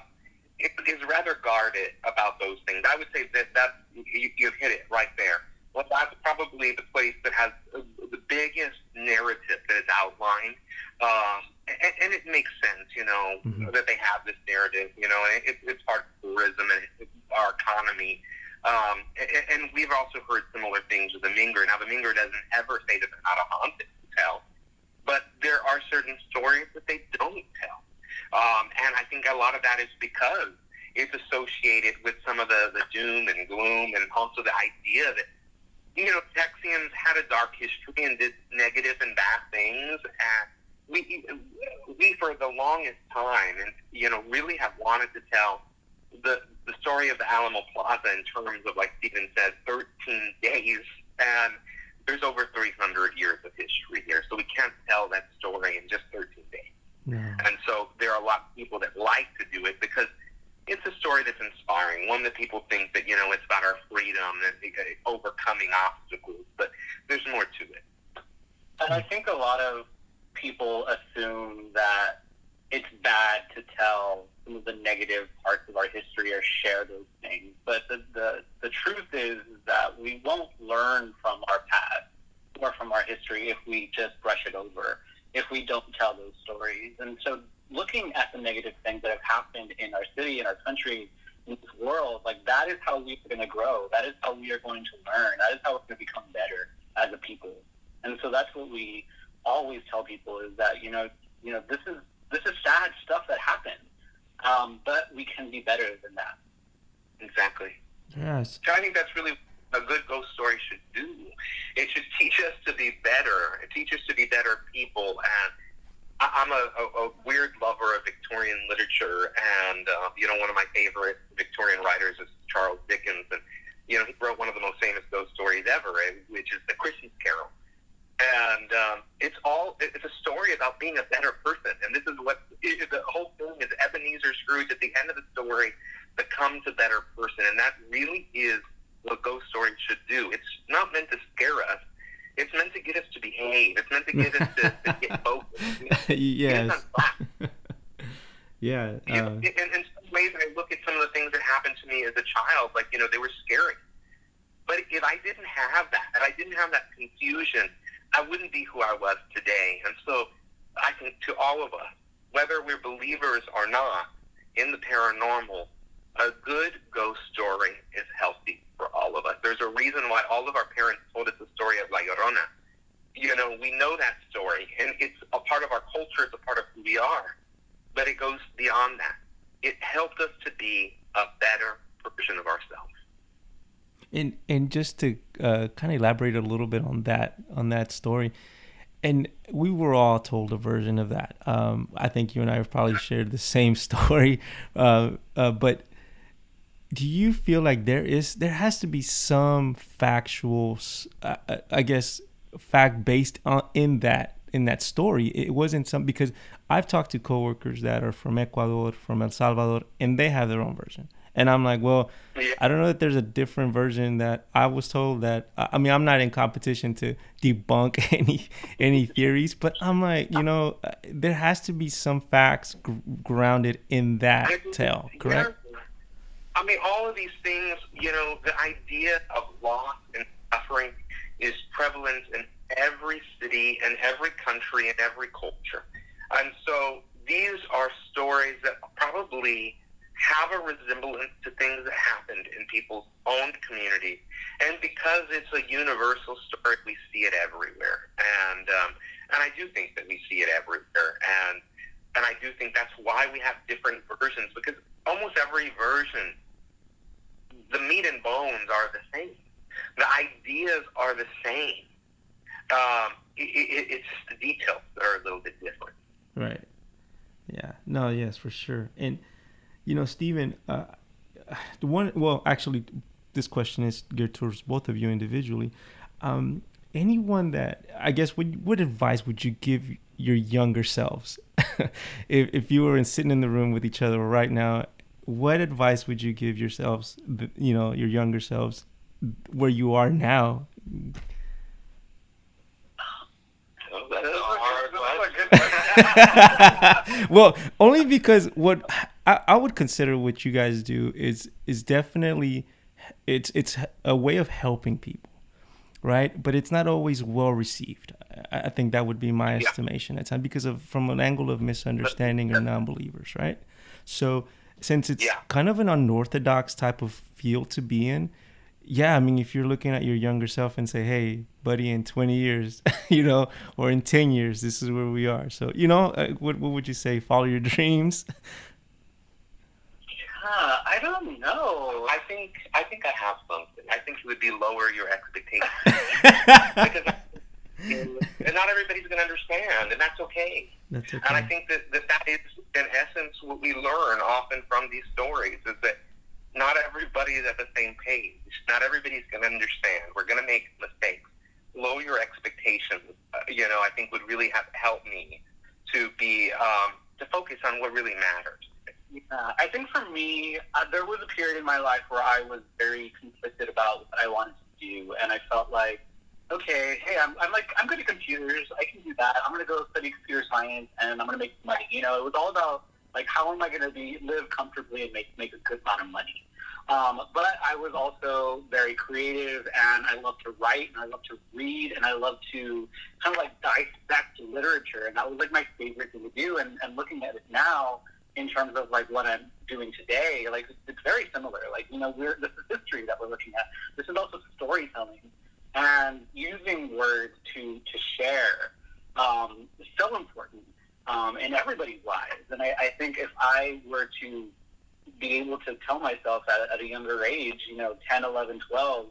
is rather guarded about those things. I would say that that you, you hit it right there. Well, that's probably the place that has the biggest narrative that is outlined. Um, and, and it makes sense, you know, mm-hmm. that they have this narrative, you know, and it, it's part of tourism and it's our economy. Um, and, and we've also heard similar things with the Menger. Now, the Menger doesn't ever say that they're not a haunted hotel, but there are certain stories that they don't tell. Um, and I think a lot of that is because it's associated with some of the, the doom and gloom and also the idea that, you know, Texians had a dark history and did negative and bad things. And we we for the longest time, and you know, really have wanted to tell the the story of the Alamo Plaza in terms of, like Steven said, 13 days, and there's over 300 years of history here, so we can't tell that story in just 13 days. Yeah. And so there are a lot of people that like to do it because it's a story that's inspiring. One that people think that you know it's about our freedom and uh, overcoming obstacles, but there's more to it. And I think a lot of people assume that it's bad to tell some of the negative parts of our history or share those things. But the, the, the truth is that we won't learn from our past or from our history if we just brush it over, if we don't tell those stories. And so looking at the negative things that have happened in our city, in our country, in this world, like that is how we're going to grow. That is how we are going to learn. That is how we're going to become better as a people. And so that's what we always tell people is that you know you know this is this is sad stuff that happens, um, but we can be better than that. Exactly. Yes. So I think that's really a good ghost story should do. It should teach us to be better. It teaches us to be better people. And I, am a, a, a weird lover of Victorian literature, and uh, you know one of my favorite Victorian writers is Charles Dickens, and you know he wrote one of the most famous ghost stories ever, eh, which is The Christmas Carol and um, it's all it's a story about being a better person and this is what it, the whole thing is ebenezer scrooge at the end of the story becomes a better person and that really is what ghost stories should do it's not meant to scare us It's meant to get us to behave. It's meant to get us to, to get focused. yes. yeah. You know, Uh, in, in some ways, I look at some of the things that happened to me as a child, like, you know, they were scary. But if I didn't have that, if I didn't have that confusion, I wouldn't be who I was today. And so I think to all of us, whether we're believers or not, in the paranormal, a good ghost story is healthy for all of us. There's a reason why all of our parents told us the story of La Llorona. You know, we know that story, and it's a part of our culture, it's a part of who we are. But it goes beyond that. It helped us to be a better version of ourselves. And and just to uh, kind of elaborate a little bit on that on that story and we were all told a version of that. Um, i think you and i have probably shared the same story uh, uh, but do you feel like there is there has to be some factual i guess fact based on in that in that story? It wasn't some because i've talked to coworkers that are from ecuador from el salvador and they have their own version and i'm like well i don't know that there's a different version that i was told that i mean i'm not in competition to debunk any any theories but i'm like you know uh, there has to be some facts gr- grounded in that tale correct yeah. I mean, all of these things, you know, the idea of loss and suffering is prevalent in every city and every country and every culture. And so these are stories that probably have a resemblance to things that happened in people's own community. And because it's a universal story, we see it everywhere. And um, and I do think that we see it everywhere. And and I do think that's why we have different versions because almost every version, the meat and bones are the same. The ideas are the same. Um, it, it, it's just the details that are a little bit different. Right. Yeah. No. Yes, for sure. And you know, Steven, uh, the one. Well, actually, this question is geared towards both of you individually. Um, anyone that I guess, what what advice would you give your younger selves if if you were in, sitting in the room with each other right now? What advice would you give yourselves? You know, your younger selves, where you are now. So that's Those a are hard good- question. those are good well, only because what I, I would consider what you guys do is is definitely it's it's a way of helping people, right? But it's not always well received. I, I think that would be my Yeah. estimation at times because of from an angle of misunderstanding or non-believers, right? So since it's Yeah. kind of an unorthodox type of field to be in, yeah, I mean, if you're looking at your younger self and say, "Hey, buddy, in 20 years, you know, or in 10 years, this is where we are." So, you know, uh, what what would you say? Follow your dreams. Yeah, I don't know. I think I think I have something. I think it would be lower your expectations because and not everybody's going to understand, and that's okay. That's okay. And I think that, that that is, in essence, what we learn often from these stories is that not everybody is at the same page. Not everybody's going to understand. We're going to make mistakes. Lower your expectations. Uh, you know, I think would really have helped me to be um, to focus on what really matters. Yeah, I think for me, uh, there was a period in my life where I was very conflicted about what I wanted to do, and I felt like, okay, hey, I'm, I'm like, I'm good at computers. I can do that. I'm going to go study computer science, and I'm going to make money. You know, it was all about like, how am I going to be live comfortably and make make a good amount of money. Um, but I was also very creative, and I love to write, and I love to read, and I love to kind of like dissect literature, and that was like my favorite thing to do. And, and looking at it now, in terms of like what I'm doing today, like it's very similar. Like you know, we're this is history that we're looking at. This is also storytelling and using words to to share um, is so important um, in everybody's lives. And I, I think if I were to be able to tell myself at, at a younger age, you know, 10, 11, 12,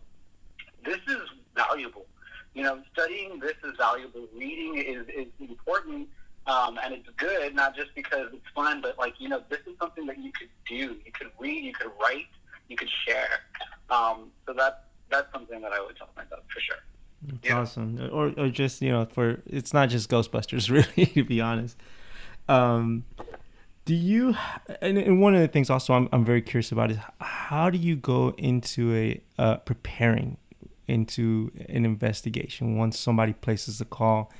this is valuable. You know, studying this is valuable. Reading is, is important um, and it's good, not just because it's fun, but like, you know, this is something that you could do. You could read, you could write, you could share. Um, so that's, that's something that I would tell myself for sure. It's Yeah. awesome. Or or just you know, for it's not just Ghostbusters, really, to be honest. Um, do you? And, and one of the things also I'm I'm very curious about is how do you go into a uh, preparing into an investigation once somebody places a call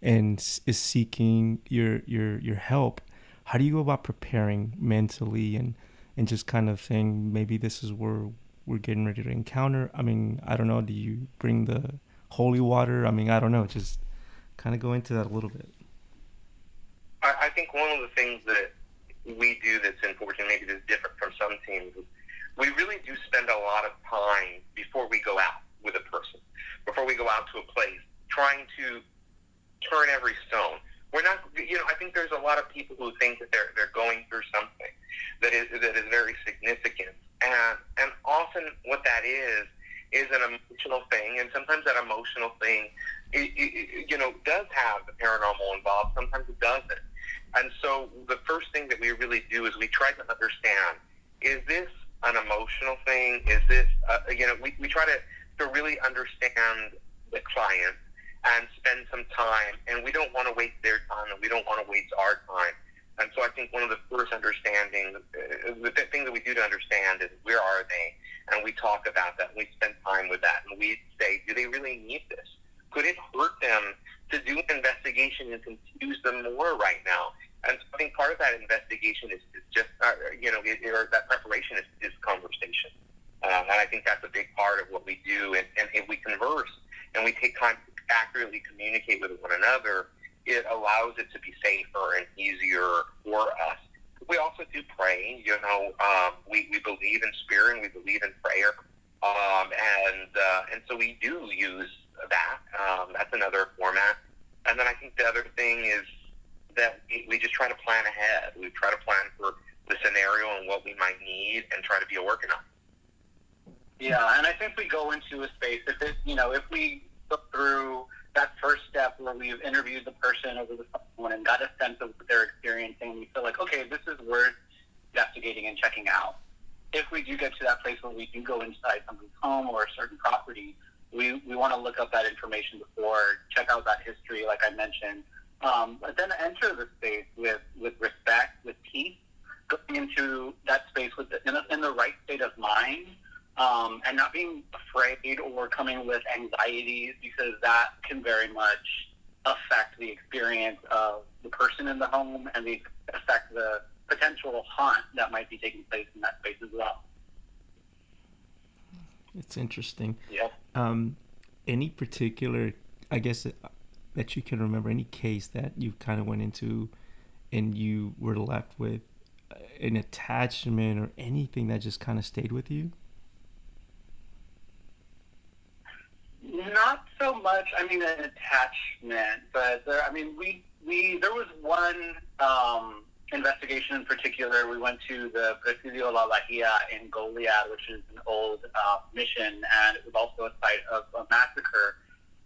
and is seeking your your your help how do you go about preparing mentally and and just kind of saying maybe this is where we're getting ready to encounter i mean i don't know do you bring the holy water i mean i don't know just kind of go into that a little bit i, think one of the things that we do that's important maybe that's different from some teams is we really do spend a lot of time before we go out with a person before we go out to a place trying to turn every stone. We're not, you know, I think there's a lot of people who think that they're they're going through something that is that is very significant, and and often what that is is an emotional thing, and sometimes that emotional thing, it, it, you know, does have the paranormal involved. Sometimes it doesn't, and so the first thing that we really do is we try to understand: is this an emotional thing? Is this, uh, you know, we, we try to to really understand the client and spend some time. And we don't want to waste their time, and we don't want to waste our time. And so I think one of the first understanding, uh, the thing that we do to understand is where are they? And we talk about that, and we spend time with that, and we say, do they really need this? Could it hurt them to do an investigation and confuse them more right now? And so I think part of that investigation is, is just, uh, you know, it, or that preparation is, is conversation. Uh, and I think that's a big part of what we do. And, and if we converse and we take time to accurately communicate with one another, it allows it to be safer and easier for us. We also do pray. You know, um, we, we believe in spirit and we believe in prayer. Um, and, uh, and so we do use that. Um, that's another format. And then I think the other thing is that we just try to plan ahead. We try to plan for the scenario and what we might need and try to be organized. Yeah, and I think we go into a space if it, you know, if we go through that first step where we've interviewed the person over the phone and got a sense of what they're experiencing, we feel like, okay, this is worth investigating and checking out. If we do get to that place where we do go inside somebody's home or a certain property, we, we want to look up that information before, check out that history, like I mentioned, um, but then enter the space with, with respect, with peace, going into that space with the, in, a, in the right state of mind um, and not being afraid or coming with anxieties because that can very much affect the experience of the person in the home and the affect the potential haunt that might be taking place in that space as well. It's interesting. Yeah. Um, any particular, I guess, uh, that you can remember, any case that you kind of went into and you were left with uh, an attachment or anything that just kind of stayed with you? Not so much. I mean, an attachment, but there. I mean, we we there was one um, investigation in particular. We went to the Presidio La Bahia in Goliad, which is an old uh, mission, and it was also a site of a massacre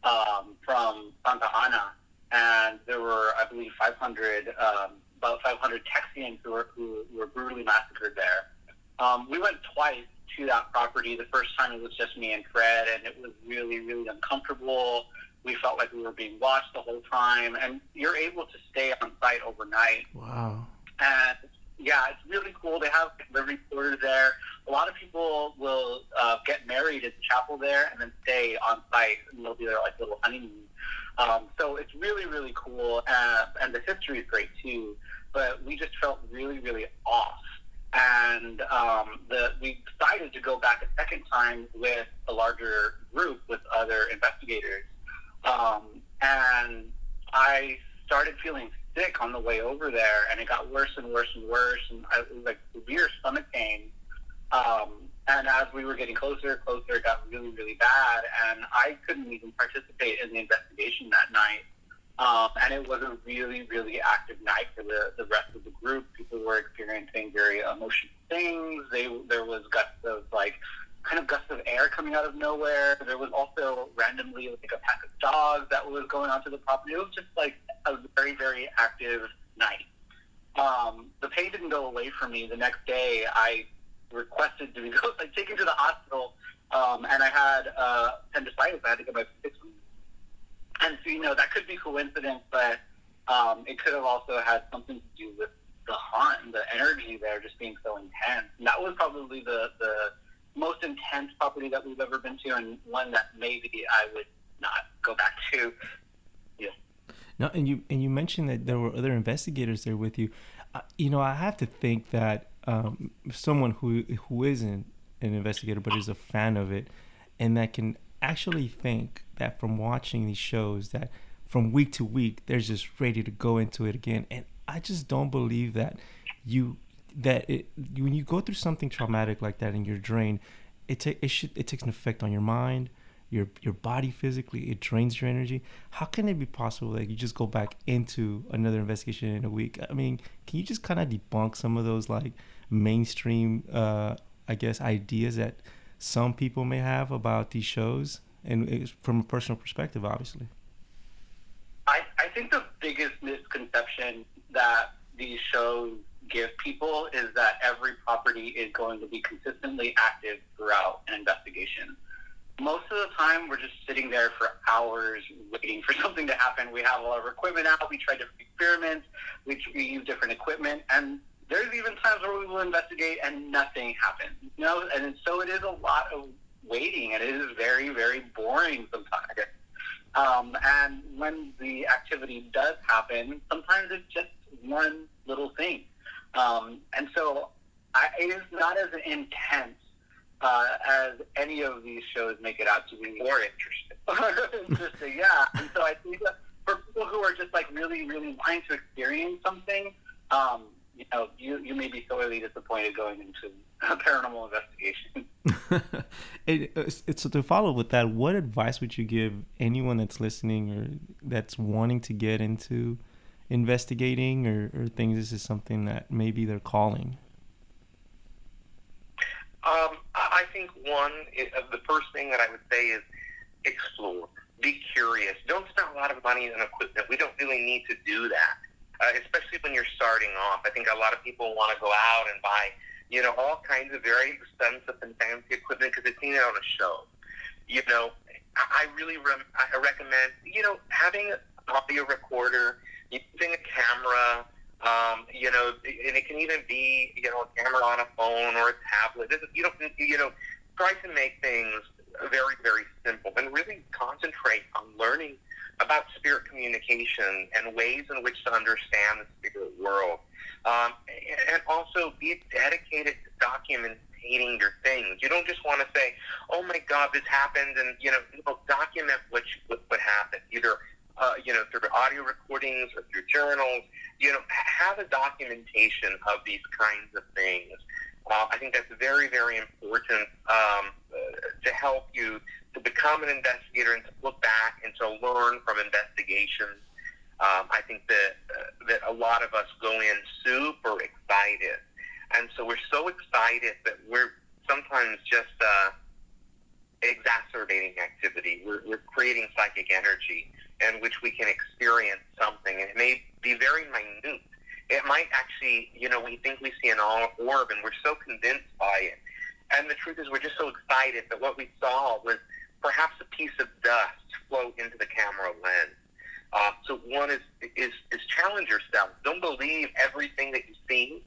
um, from Santa Anna. And there were, I believe, 500, um, about 500 Texians who were, who were brutally massacred there. Um, we went twice to that property. The first time it was just me and Fred, and it was really, really uncomfortable. We felt like we were being watched the whole time, and you're able to stay on site overnight. Wow. And yeah, it's really cool. They have the reporter there. A lot of people will uh, get married at the chapel there and then stay on site, and they'll be there like little honeymoon. Um, so it's really, really cool, uh, and the history is great too. But we just felt really, really off and um, the, we decided to go back a second time with a larger group with other investigators. Um, and I started feeling sick on the way over there, and it got worse and worse and worse, and I, was like severe stomach pain. Um, and as we were getting closer, closer, it got really, really bad, and I couldn't even participate in the investigation that night um, and it was a really, really active night for the, the rest of the group. People were experiencing very emotional things. They, there was gusts of like kind of gusts of air coming out of nowhere. There was also randomly like a pack of dogs that was going onto the property. It was just like a very, very active night. Um, the pain didn't go away from me. The next day, I requested to be like taken to the hospital, um, and I had uh, appendicitis. I had to get my fixed and so, you know, that could be coincidence, but um, it could have also had something to do with the haunt and the energy there just being so intense. And that was probably the, the most intense property that we've ever been to, and one that maybe I would not go back to. Yeah. No, and you and you mentioned that there were other investigators there with you. Uh, you know, I have to think that um, someone who who isn't an investigator but is a fan of it, and that can actually think that from watching these shows that from week to week they're just ready to go into it again, and I just don't believe that you that it, when you go through something traumatic like that and you're drained, it ta- it should it takes an effect on your mind, your your body physically. It drains your energy. How can it be possible that you just go back into another investigation in a week? I mean, can you just kind of debunk some of those like mainstream, uh, I guess, ideas that some people may have about these shows, and from a personal perspective, obviously. I, I think the biggest misconception that these shows give people is that every property is going to be consistently active throughout an investigation. Most of the time, we're just sitting there for hours waiting for something to happen. We have all our equipment out. We try different experiments. We, we use different equipment, and there's even times where we will investigate and nothing happens. You know, and so it is a lot of waiting, and it is very, very boring sometimes. Um, and when the activity does happen, sometimes it's just one little thing. Um, and so I, it is not as intense uh, as any of these shows make it out to be. More interesting. yeah. And so I think that for people who are just like really, really wanting to experience something, um, you know, you, you may be sorely disappointed going into paranormal investigation. it, it's, so to follow with that, what advice would you give anyone that's listening or that's wanting to get into investigating or, or things? This is something that maybe they're calling. Um, I think one, uh, the first thing that I would say is explore, be curious. Don't spend a lot of money on equipment. We don't really need to do that, uh, especially when you're starting off. I think a lot of people want to go out and buy, you know, all kinds of very expensive and fancy equipment because they've seen it on a show. You know, I really re- I recommend, you know, having an audio recorder using a camera, um, you know, and it can even be, you know, a camera on a phone or a tablet. You don't, you know, try to make things very, very simple and really concentrate on learning about spirit communication and ways in which to understand the spirit world. Um, and also be dedicated to documenting your things. You don't just want to say, "Oh my God, this happened," and you know, document what you, what, what happened. Either uh, you know, through audio recordings or through journals, you know, have a documentation of these kinds of things. Uh, I think that's very, very important um, uh, to help you to become an investigator and to look back and to learn from investigations. Um, I think that uh, that a lot of us go in super excited, and so we're so excited that we're sometimes just uh, exacerbating activity. We're, we're creating psychic energy in which we can experience something. And it may be very minute. It might actually, you know, we think we see an orb and we're so convinced by it. And the truth is, we're just so excited that what we saw was perhaps a piece of dust float into the camera lens. Uh, so one is, is is challenge yourself. Don't believe everything that you see.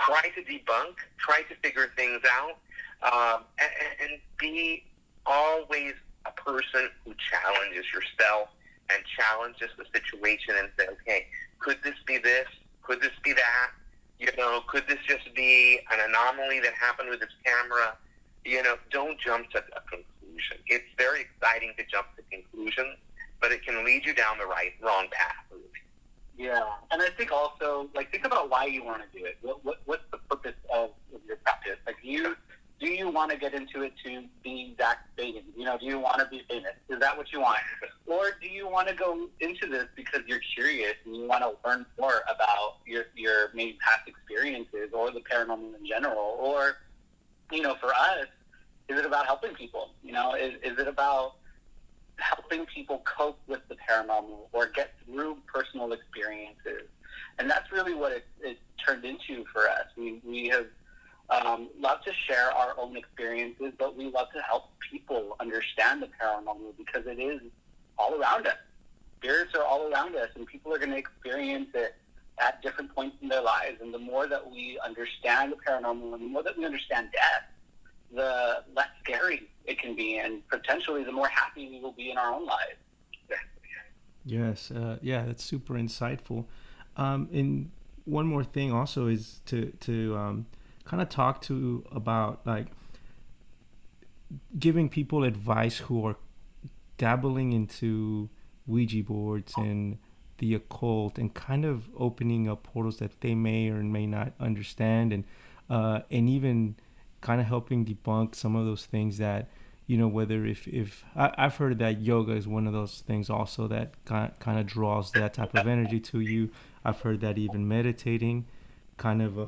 Try to debunk. Try to figure things out, um, and, and be always a person who challenges yourself and challenges the situation and say, okay, could this be this? Could this be that? You know, could this just be an anomaly that happened with this camera? You know, don't jump to a conclusion. It's very exciting to jump to conclusions, but it can lead you down the right wrong path. Yeah, and I think also like think about why you want to do it. What, what what's the purpose of, of your practice? Like do you do you want to get into it to be Zak Bagans? You know, do you want to be famous? Is that what you want? Or do you want to go into this because you're curious and you want to learn more about your, your maybe past experiences or the paranormal in general? Or, you know, for us, is it about helping people? You know, is, is it about helping people cope with the paranormal or get through personal experiences? And that's really what it, it turned into for us. We, we have um, love to share our own experiences, but we love to help people understand the paranormal because it is all around us. Spirits are all around us, and people are going to experience it at different points in their lives. And the more that we understand the paranormal, and the more that we understand death, the less scary it can be, and potentially the more happy we will be in our own lives. Yes, uh, yeah, that's super insightful. Um, and one more thing also is to to um, kind of talk to about like giving people advice who are dabbling into Ouija boards and the occult and kind of opening up portals that they may or may not understand and uh, and even kind of helping debunk some of those things that you know whether if if I, have heard that yoga is one of those things also that kind kind of draws that type of energy to you. I've heard that even meditating kind of uh,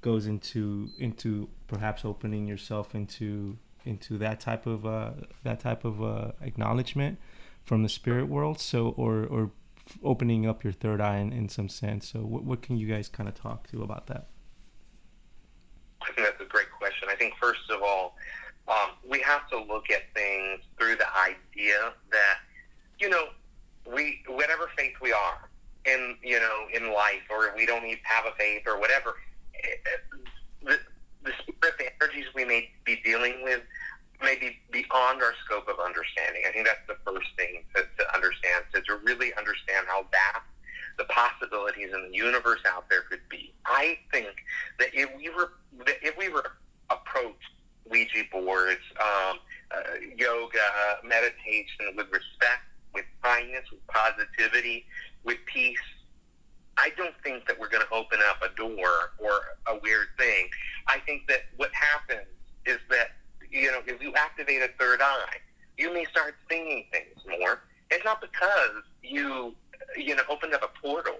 goes into into perhaps opening yourself into into that type of uh, that type of uh, acknowledgement from the spirit world. So or or opening up your third eye in, in some sense. So what, what can you guys kind of talk to about that? I think that's a think first of all um, we have to look at things through the idea that, you know, we whatever faith we are in, you know, in life, or we don't even have a faith or whatever, eh, the, the spirit, the energies we may be dealing with may be beyond our scope of understanding. I think that's the first thing to, to understand, to, to really understand how vast the possibilities in the universe out there could be. I think that if we were, that if we were approached Ouija boards, um, uh, yoga, meditation with respect, with kindness, with positivity, with peace. I don't think that we're going to open up a door or a weird thing. I think that what happens is that, you know, if you activate a third eye, you may start seeing things more. It's not because you, you know, opened up a portal.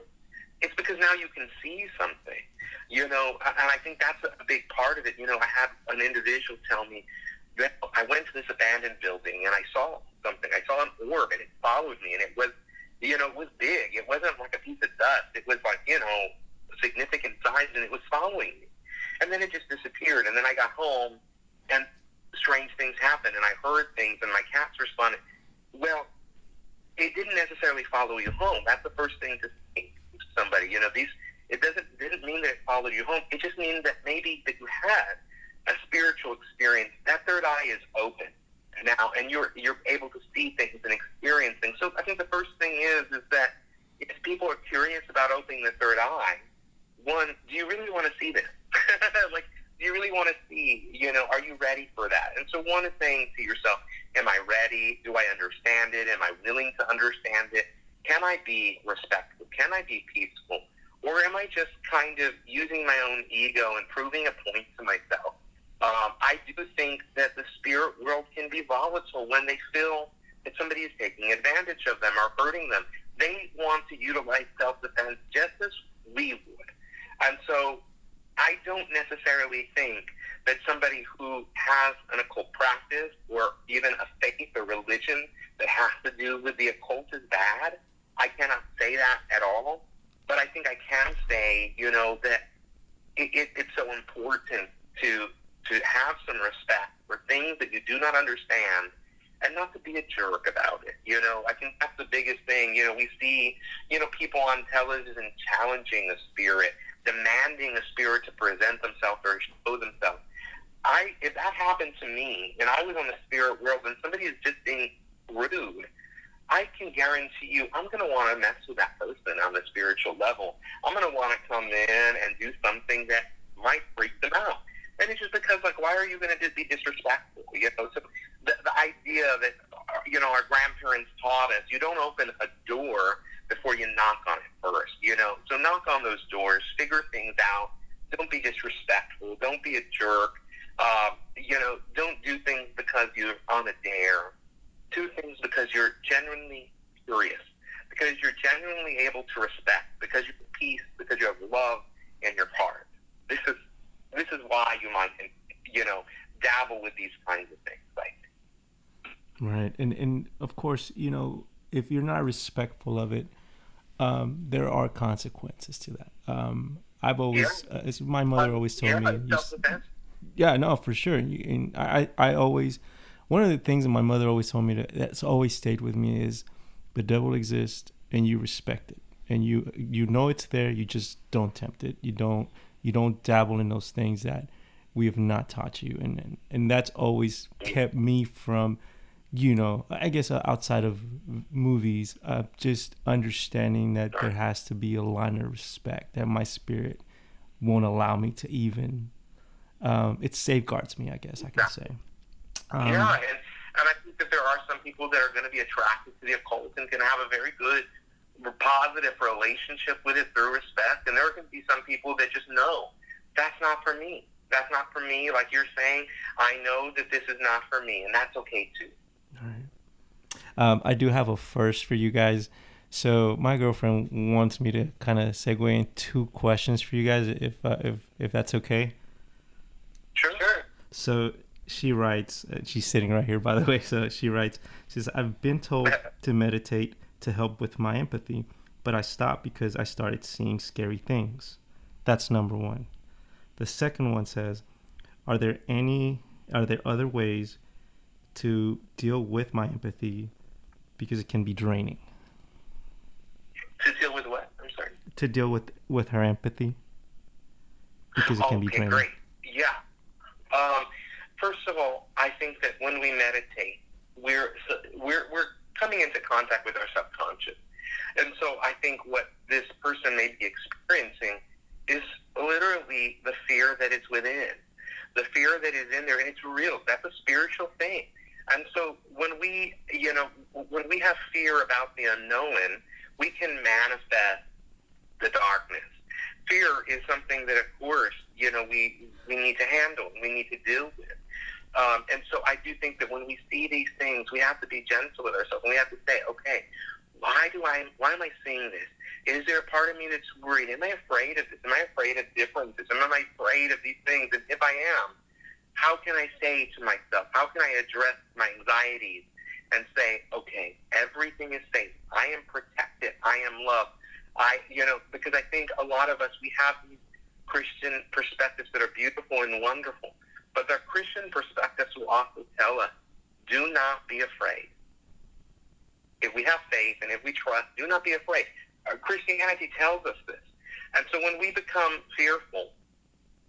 It's because now you can see something. You know, and I think that's a big part of it. You know, I had an individual tell me that I went to this abandoned building and I saw something. I saw an orb and it followed me and it was, you know, it was big. It wasn't like a piece of dust. It was like, you know, significant size and it was following me. And then it just disappeared. And then I got home and strange things happened and I heard things and my cats responded. Well, it didn't necessarily follow you home. That's the first thing to somebody. You know, these it doesn't didn't mean that it followed you home. It just means that maybe that you had a spiritual experience. That third eye is open now, and you're you're able to see things and experience things. So I think the first thing is is that if people are curious about opening the third eye, one, do you really want to see this? like, do you really want to see? You know, are you ready for that? And so one saying to yourself, Am I ready? Do I understand it? Am I willing to understand it? Can I be respectful? Can I be peaceful? Or am I just kind of using my own ego and proving a point to myself? Um, I do think that the spirit world can be volatile when they feel that somebody is taking advantage of them or hurting them. They want to utilize self defense just as we would. And so I don't necessarily think that somebody who has an occult practice or even a faith or religion that has to do with the occult is bad. I cannot say that at all. But I think I can say, you know, that it, it, it's so important to to have some respect for things that you do not understand and not to be a jerk about it. You know, I think that's the biggest thing. You know, we see, you know, people on television challenging the spirit, demanding the spirit to present themselves or show themselves. I if that happened to me and I was on the spirit world and somebody is just being rude, I can guarantee you, I'm going to want to mess with that person on the spiritual level. I'm going to want to come in and do something that might freak them out. And it's just because, like, why are you going to be disrespectful? You know, so the, the idea that, you know, our grandparents taught us, you don't open a door before you knock on it first, you know. So knock on those doors, figure things out. Don't be disrespectful. Don't be a jerk. Uh, you know, don't do things because you're on a dare two things because you're genuinely curious, because you're genuinely able to respect, because you have peace, because you have love in your heart. This is this is why you might, you know, dabble with these kinds of things. Like, right, and and of course, you know, if you're not respectful of it, um, there are consequences to that. Um, I've always, yeah. uh, as my mother always told yeah, me, yeah, no, for sure. And I, I always one of the things that my mother always told me that that's always stayed with me is the devil exists and you respect it. And you you know it's there you just don't tempt it. You don't you don't dabble in those things that we have not taught you. And and, and that's always kept me from you know i guess uh, outside of movies uh, just understanding that there has to be a line of respect that my spirit won't allow me to even um, it safeguards me i guess i can say um, yeah and, and i think that there are some people that are going to be attracted to the occult and can have a very good positive relationship with it through respect and there are going to be some people that just know that's not for me that's not for me. Like you're saying, I know that this is not for me, and that's okay too. All right. Um, I do have a first for you guys. So my girlfriend wants me to kind of segue in two questions for you guys, if uh, if if that's okay. Sure. Sure. So she writes. Uh, she's sitting right here, by the way. So she writes. She says, "I've been told to meditate to help with my empathy, but I stopped because I started seeing scary things. That's number one. The second one says, "Are there any? Are there other ways to deal with my empathy because it can be draining?" To deal with what? I'm sorry. To deal with with her empathy because it can okay, be draining. Great. First of all, I think that when we meditate, we're we're we're coming into contact with our subconscious, and so I think what this person may be experiencing is literally the fear that is within, the fear that is in there, and it's real. That's a spiritual thing. And so when we, you know, when we have fear about the unknown, we can manifest the darkness. Fear is something that, of course, you know, we we need to handle, we need to deal with. Um, and so I do think that when we see these things, we have to be gentle with ourselves, and we have to say, okay, why do I, why am I seeing this? Is there a part of me that's worried? Am I afraid of this? Am I afraid of differences? Am I afraid of these things? And if I am, how can I say to myself, how can I address my anxieties and say, okay, everything is safe. I am protected. I am loved. I, you know, because I think a lot of us, we have these Christian perspectives that are beautiful and wonderful, but the Christian perspectives will also tell us, do not be afraid. If we have faith and if we trust, do not be afraid. Uh, Christianity tells us this. And so when we become fearful,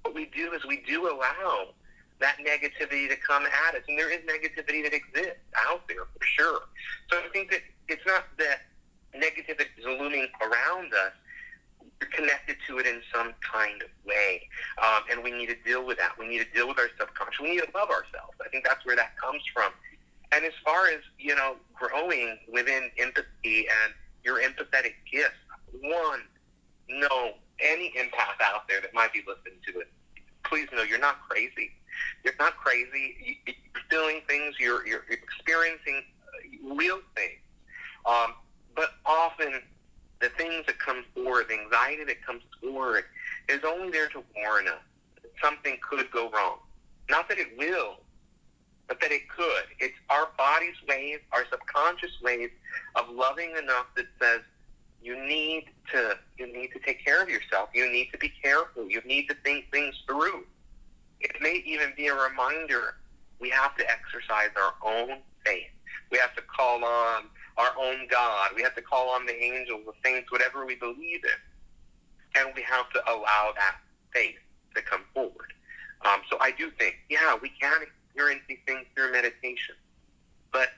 what we do is we do allow that negativity to come at us. And there is negativity that exists out there for sure. So I think that it's not that negativity is looming around us. Connected to it in some kind of way. Um, and we need to deal with that. We need to deal with our subconscious. We need to love ourselves. I think that's where that comes from. And as far as, you know, growing within empathy and your empathetic gifts, one, know any empath out there that might be listening to it, please know you're not crazy. You're not crazy. You're feeling things. You're, you're experiencing real things. Um, but often the things that come forward, the anxiety that comes forward, is only there to warn us that something could go wrong. Not that it will, but that it could. It's our body's ways, our subconscious ways of loving enough that says you need to you need to take care of yourself. You need to be careful. You need to think things through. It may even be a reminder we have to exercise our own faith. We have to call on our own God. We have to call on the angels, the saints, whatever we believe in. And we have to allow that faith to come forward. Um, so I do think, yeah, we can experience these things through meditation. But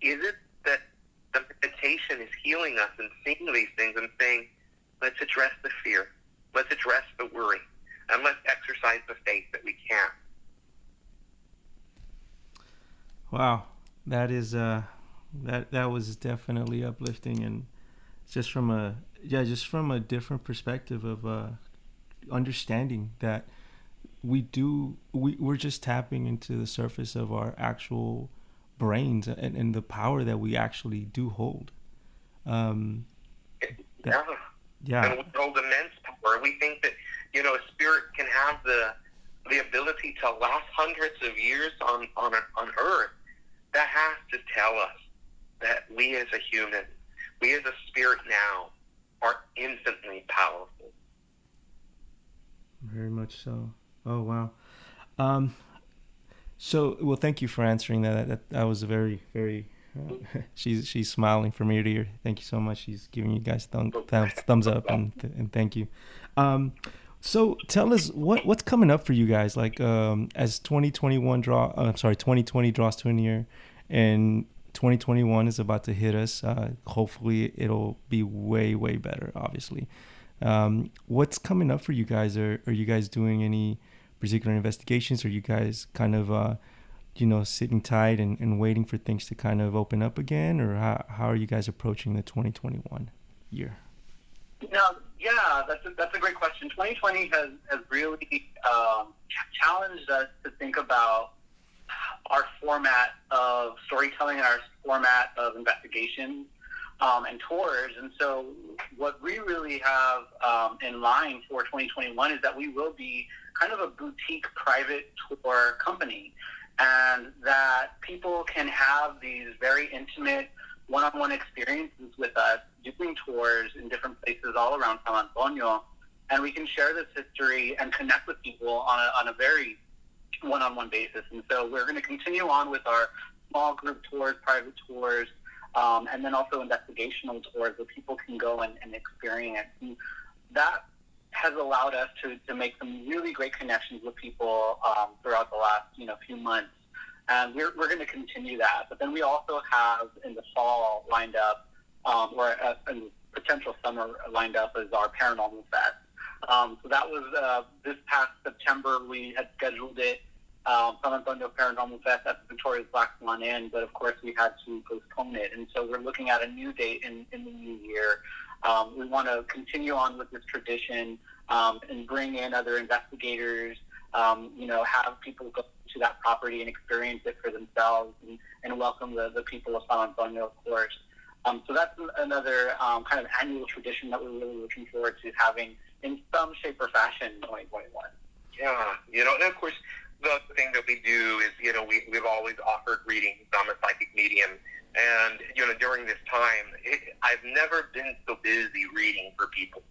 is it that the meditation is healing us and seeing these things and saying, let's address the fear, let's address the worry, and let's exercise the faith that we can? Wow, that is uh, that that was definitely uplifting, and just from a yeah, just from a different perspective of uh, understanding that we do we, we're just tapping into the surface of our actual brains and, and the power that we actually do hold. Um, that, yeah. yeah. And we hold immense power. We think that you know a spirit can have the the ability to last hundreds of years on on on earth. That has to tell us that we as a human we as a spirit now are infinitely powerful very much so Oh wow. Um, so well, thank you for answering that. That, that was a very very. Uh, she's she's smiling from ear to ear. Thank you so much. She's giving you guys thumb, thumbs, thumbs up and and thank you. Um, So tell us what what's coming up for you guys. Like um, as 2021 draw, I'm sorry, 2020 draws to an near, and 2021 is about to hit us. Uh, hopefully, it'll be way way better. Obviously, um, what's coming up for you guys? Are are you guys doing any particular investigations? Are you guys kind of uh, you know sitting tight and, and waiting for things to kind of open up again, or how how are you guys approaching the 2021 year? No, yeah, that's a, that's a great question. 2020 has has really um, challenged us to think about our format of storytelling and our format of investigation um, and tours. And so, what we really have um, in line for 2021 is that we will be kind of a boutique private tour company, and that people can have these very intimate one-on-one experiences with us doing tours in different places all around San Antonio, and we can share this history and connect with people on a, on a very one-on-one basis. And so we're going to continue on with our small group tours, private tours, um, and then also investigational tours where people can go and, and experience. And that has allowed us to, to make some really great connections with people um, throughout the last you know few months. And we're, we're going to continue that. But then we also have in the fall lined up, um, or a, a potential summer lined up, is our Paranormal Fest. Um, so that was uh, this past September. We had scheduled it, um, San Antonio Paranormal Fest at the Victoria's Black Swan Inn, but of course we had to postpone it. And so we're looking at a new date in, in the new year. Um, we want to continue on with this tradition um, and bring in other investigators, um, you know, have people go to that property and experience it for themselves and, and welcome the, the people of San Antonio, of course. Um, so that's another um, kind of annual tradition that we're really looking forward to having in some shape or fashion in 2021. Yeah, you know, and of course, the thing that we do is, you know, we, we've always offered readings. I'm a psychic medium. And, you know, during this time, it, I've never been so busy reading for people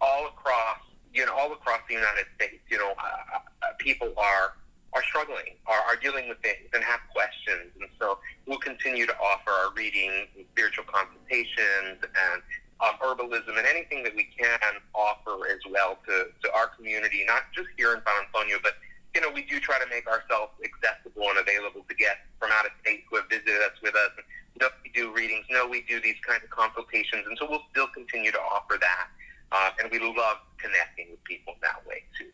all across, you know, all across the United States. You know, uh, uh, people are are struggling, are, are dealing with things, and have questions. And so we'll continue to offer our reading, spiritual consultations, and um, herbalism, and anything that we can offer as well to, to our community, not just here in San Antonio, but you know, we do try to make ourselves accessible and available to guests from out of state who have visited us with us. No, we do readings. No, we do these kinds of consultations, and so we'll still continue to offer that. Uh, and we love connecting with people that way too.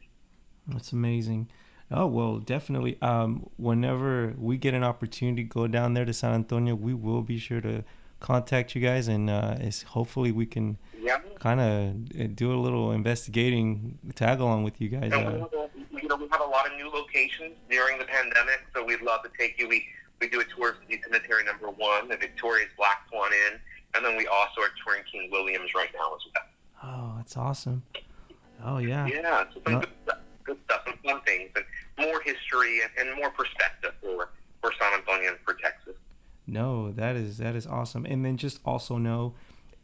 That's amazing. Oh well, definitely. Um, whenever we get an opportunity to go down there to San Antonio, we will be sure to contact you guys, and uh, hopefully we can yep. kind of uh, do a little investigating tag along with you guys. Uh, we, you know, we have a lot during the pandemic, so we'd love to take you. We we do a tour of the cemetery number one, the Victoria's Black Swan Inn, and then we also are touring King Williams right now as well. Oh, that's awesome. Oh yeah. Yeah, so some good, stuff, good stuff, some fun things, and more history and, and more perspective for for San Antonio and for Texas. No, that is that is awesome. And then just also know,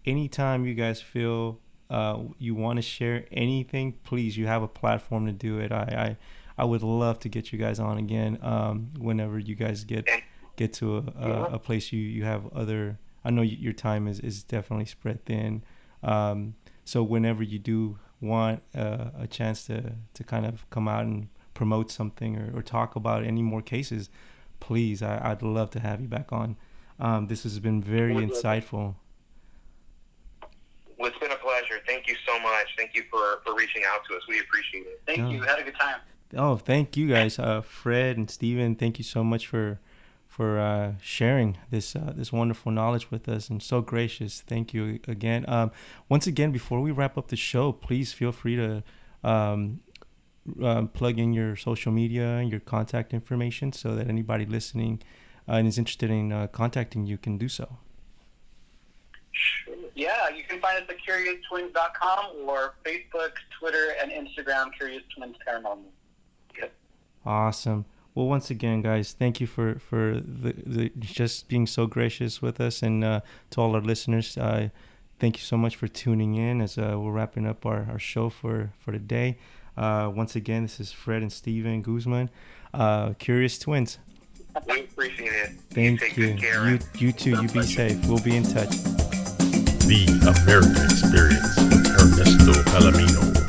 anytime you guys feel uh, you want to share anything, please, you have a platform to do it. I I, I would love to get you guys on again um, whenever you guys get get to a, a, a, place you you have other. I know your time is is definitely spread thin. Um, so whenever you do want uh, a chance to to kind of come out and promote something or, or talk about any more cases, please, I, would love to have you back on. Um, this has been very insightful. Well, it's been a pleasure. Thank you so much. Thank you for, for reaching out to us. We appreciate it. Thank you. Had a good time. Oh, thank you guys, uh, Fred and Steven. Thank you so much for for uh, sharing this uh, this wonderful knowledge with us and so gracious. Thank you again. Um, once again, before we wrap up the show, please feel free to um, uh, plug in your social media and your contact information so that anybody listening uh, and is interested in uh, contacting you can do so. Yeah, you can find us at CuriousTwins.com or Facebook, Twitter, and Instagram, Curious Twins Paranormal. Yep. Awesome. Well, once again, guys, thank you for for the, the just being so gracious with us, and uh, to all our listeners, uh, thank you so much for tuning in as uh, we're wrapping up our, our show for for today. Uh, once again, this is Fred and Steven Guzman, uh, Curious Twins. We appreciate it. Thank you. You, you, you too. You be safe. We'll be in touch. The American Experience with Ernesto Palomino.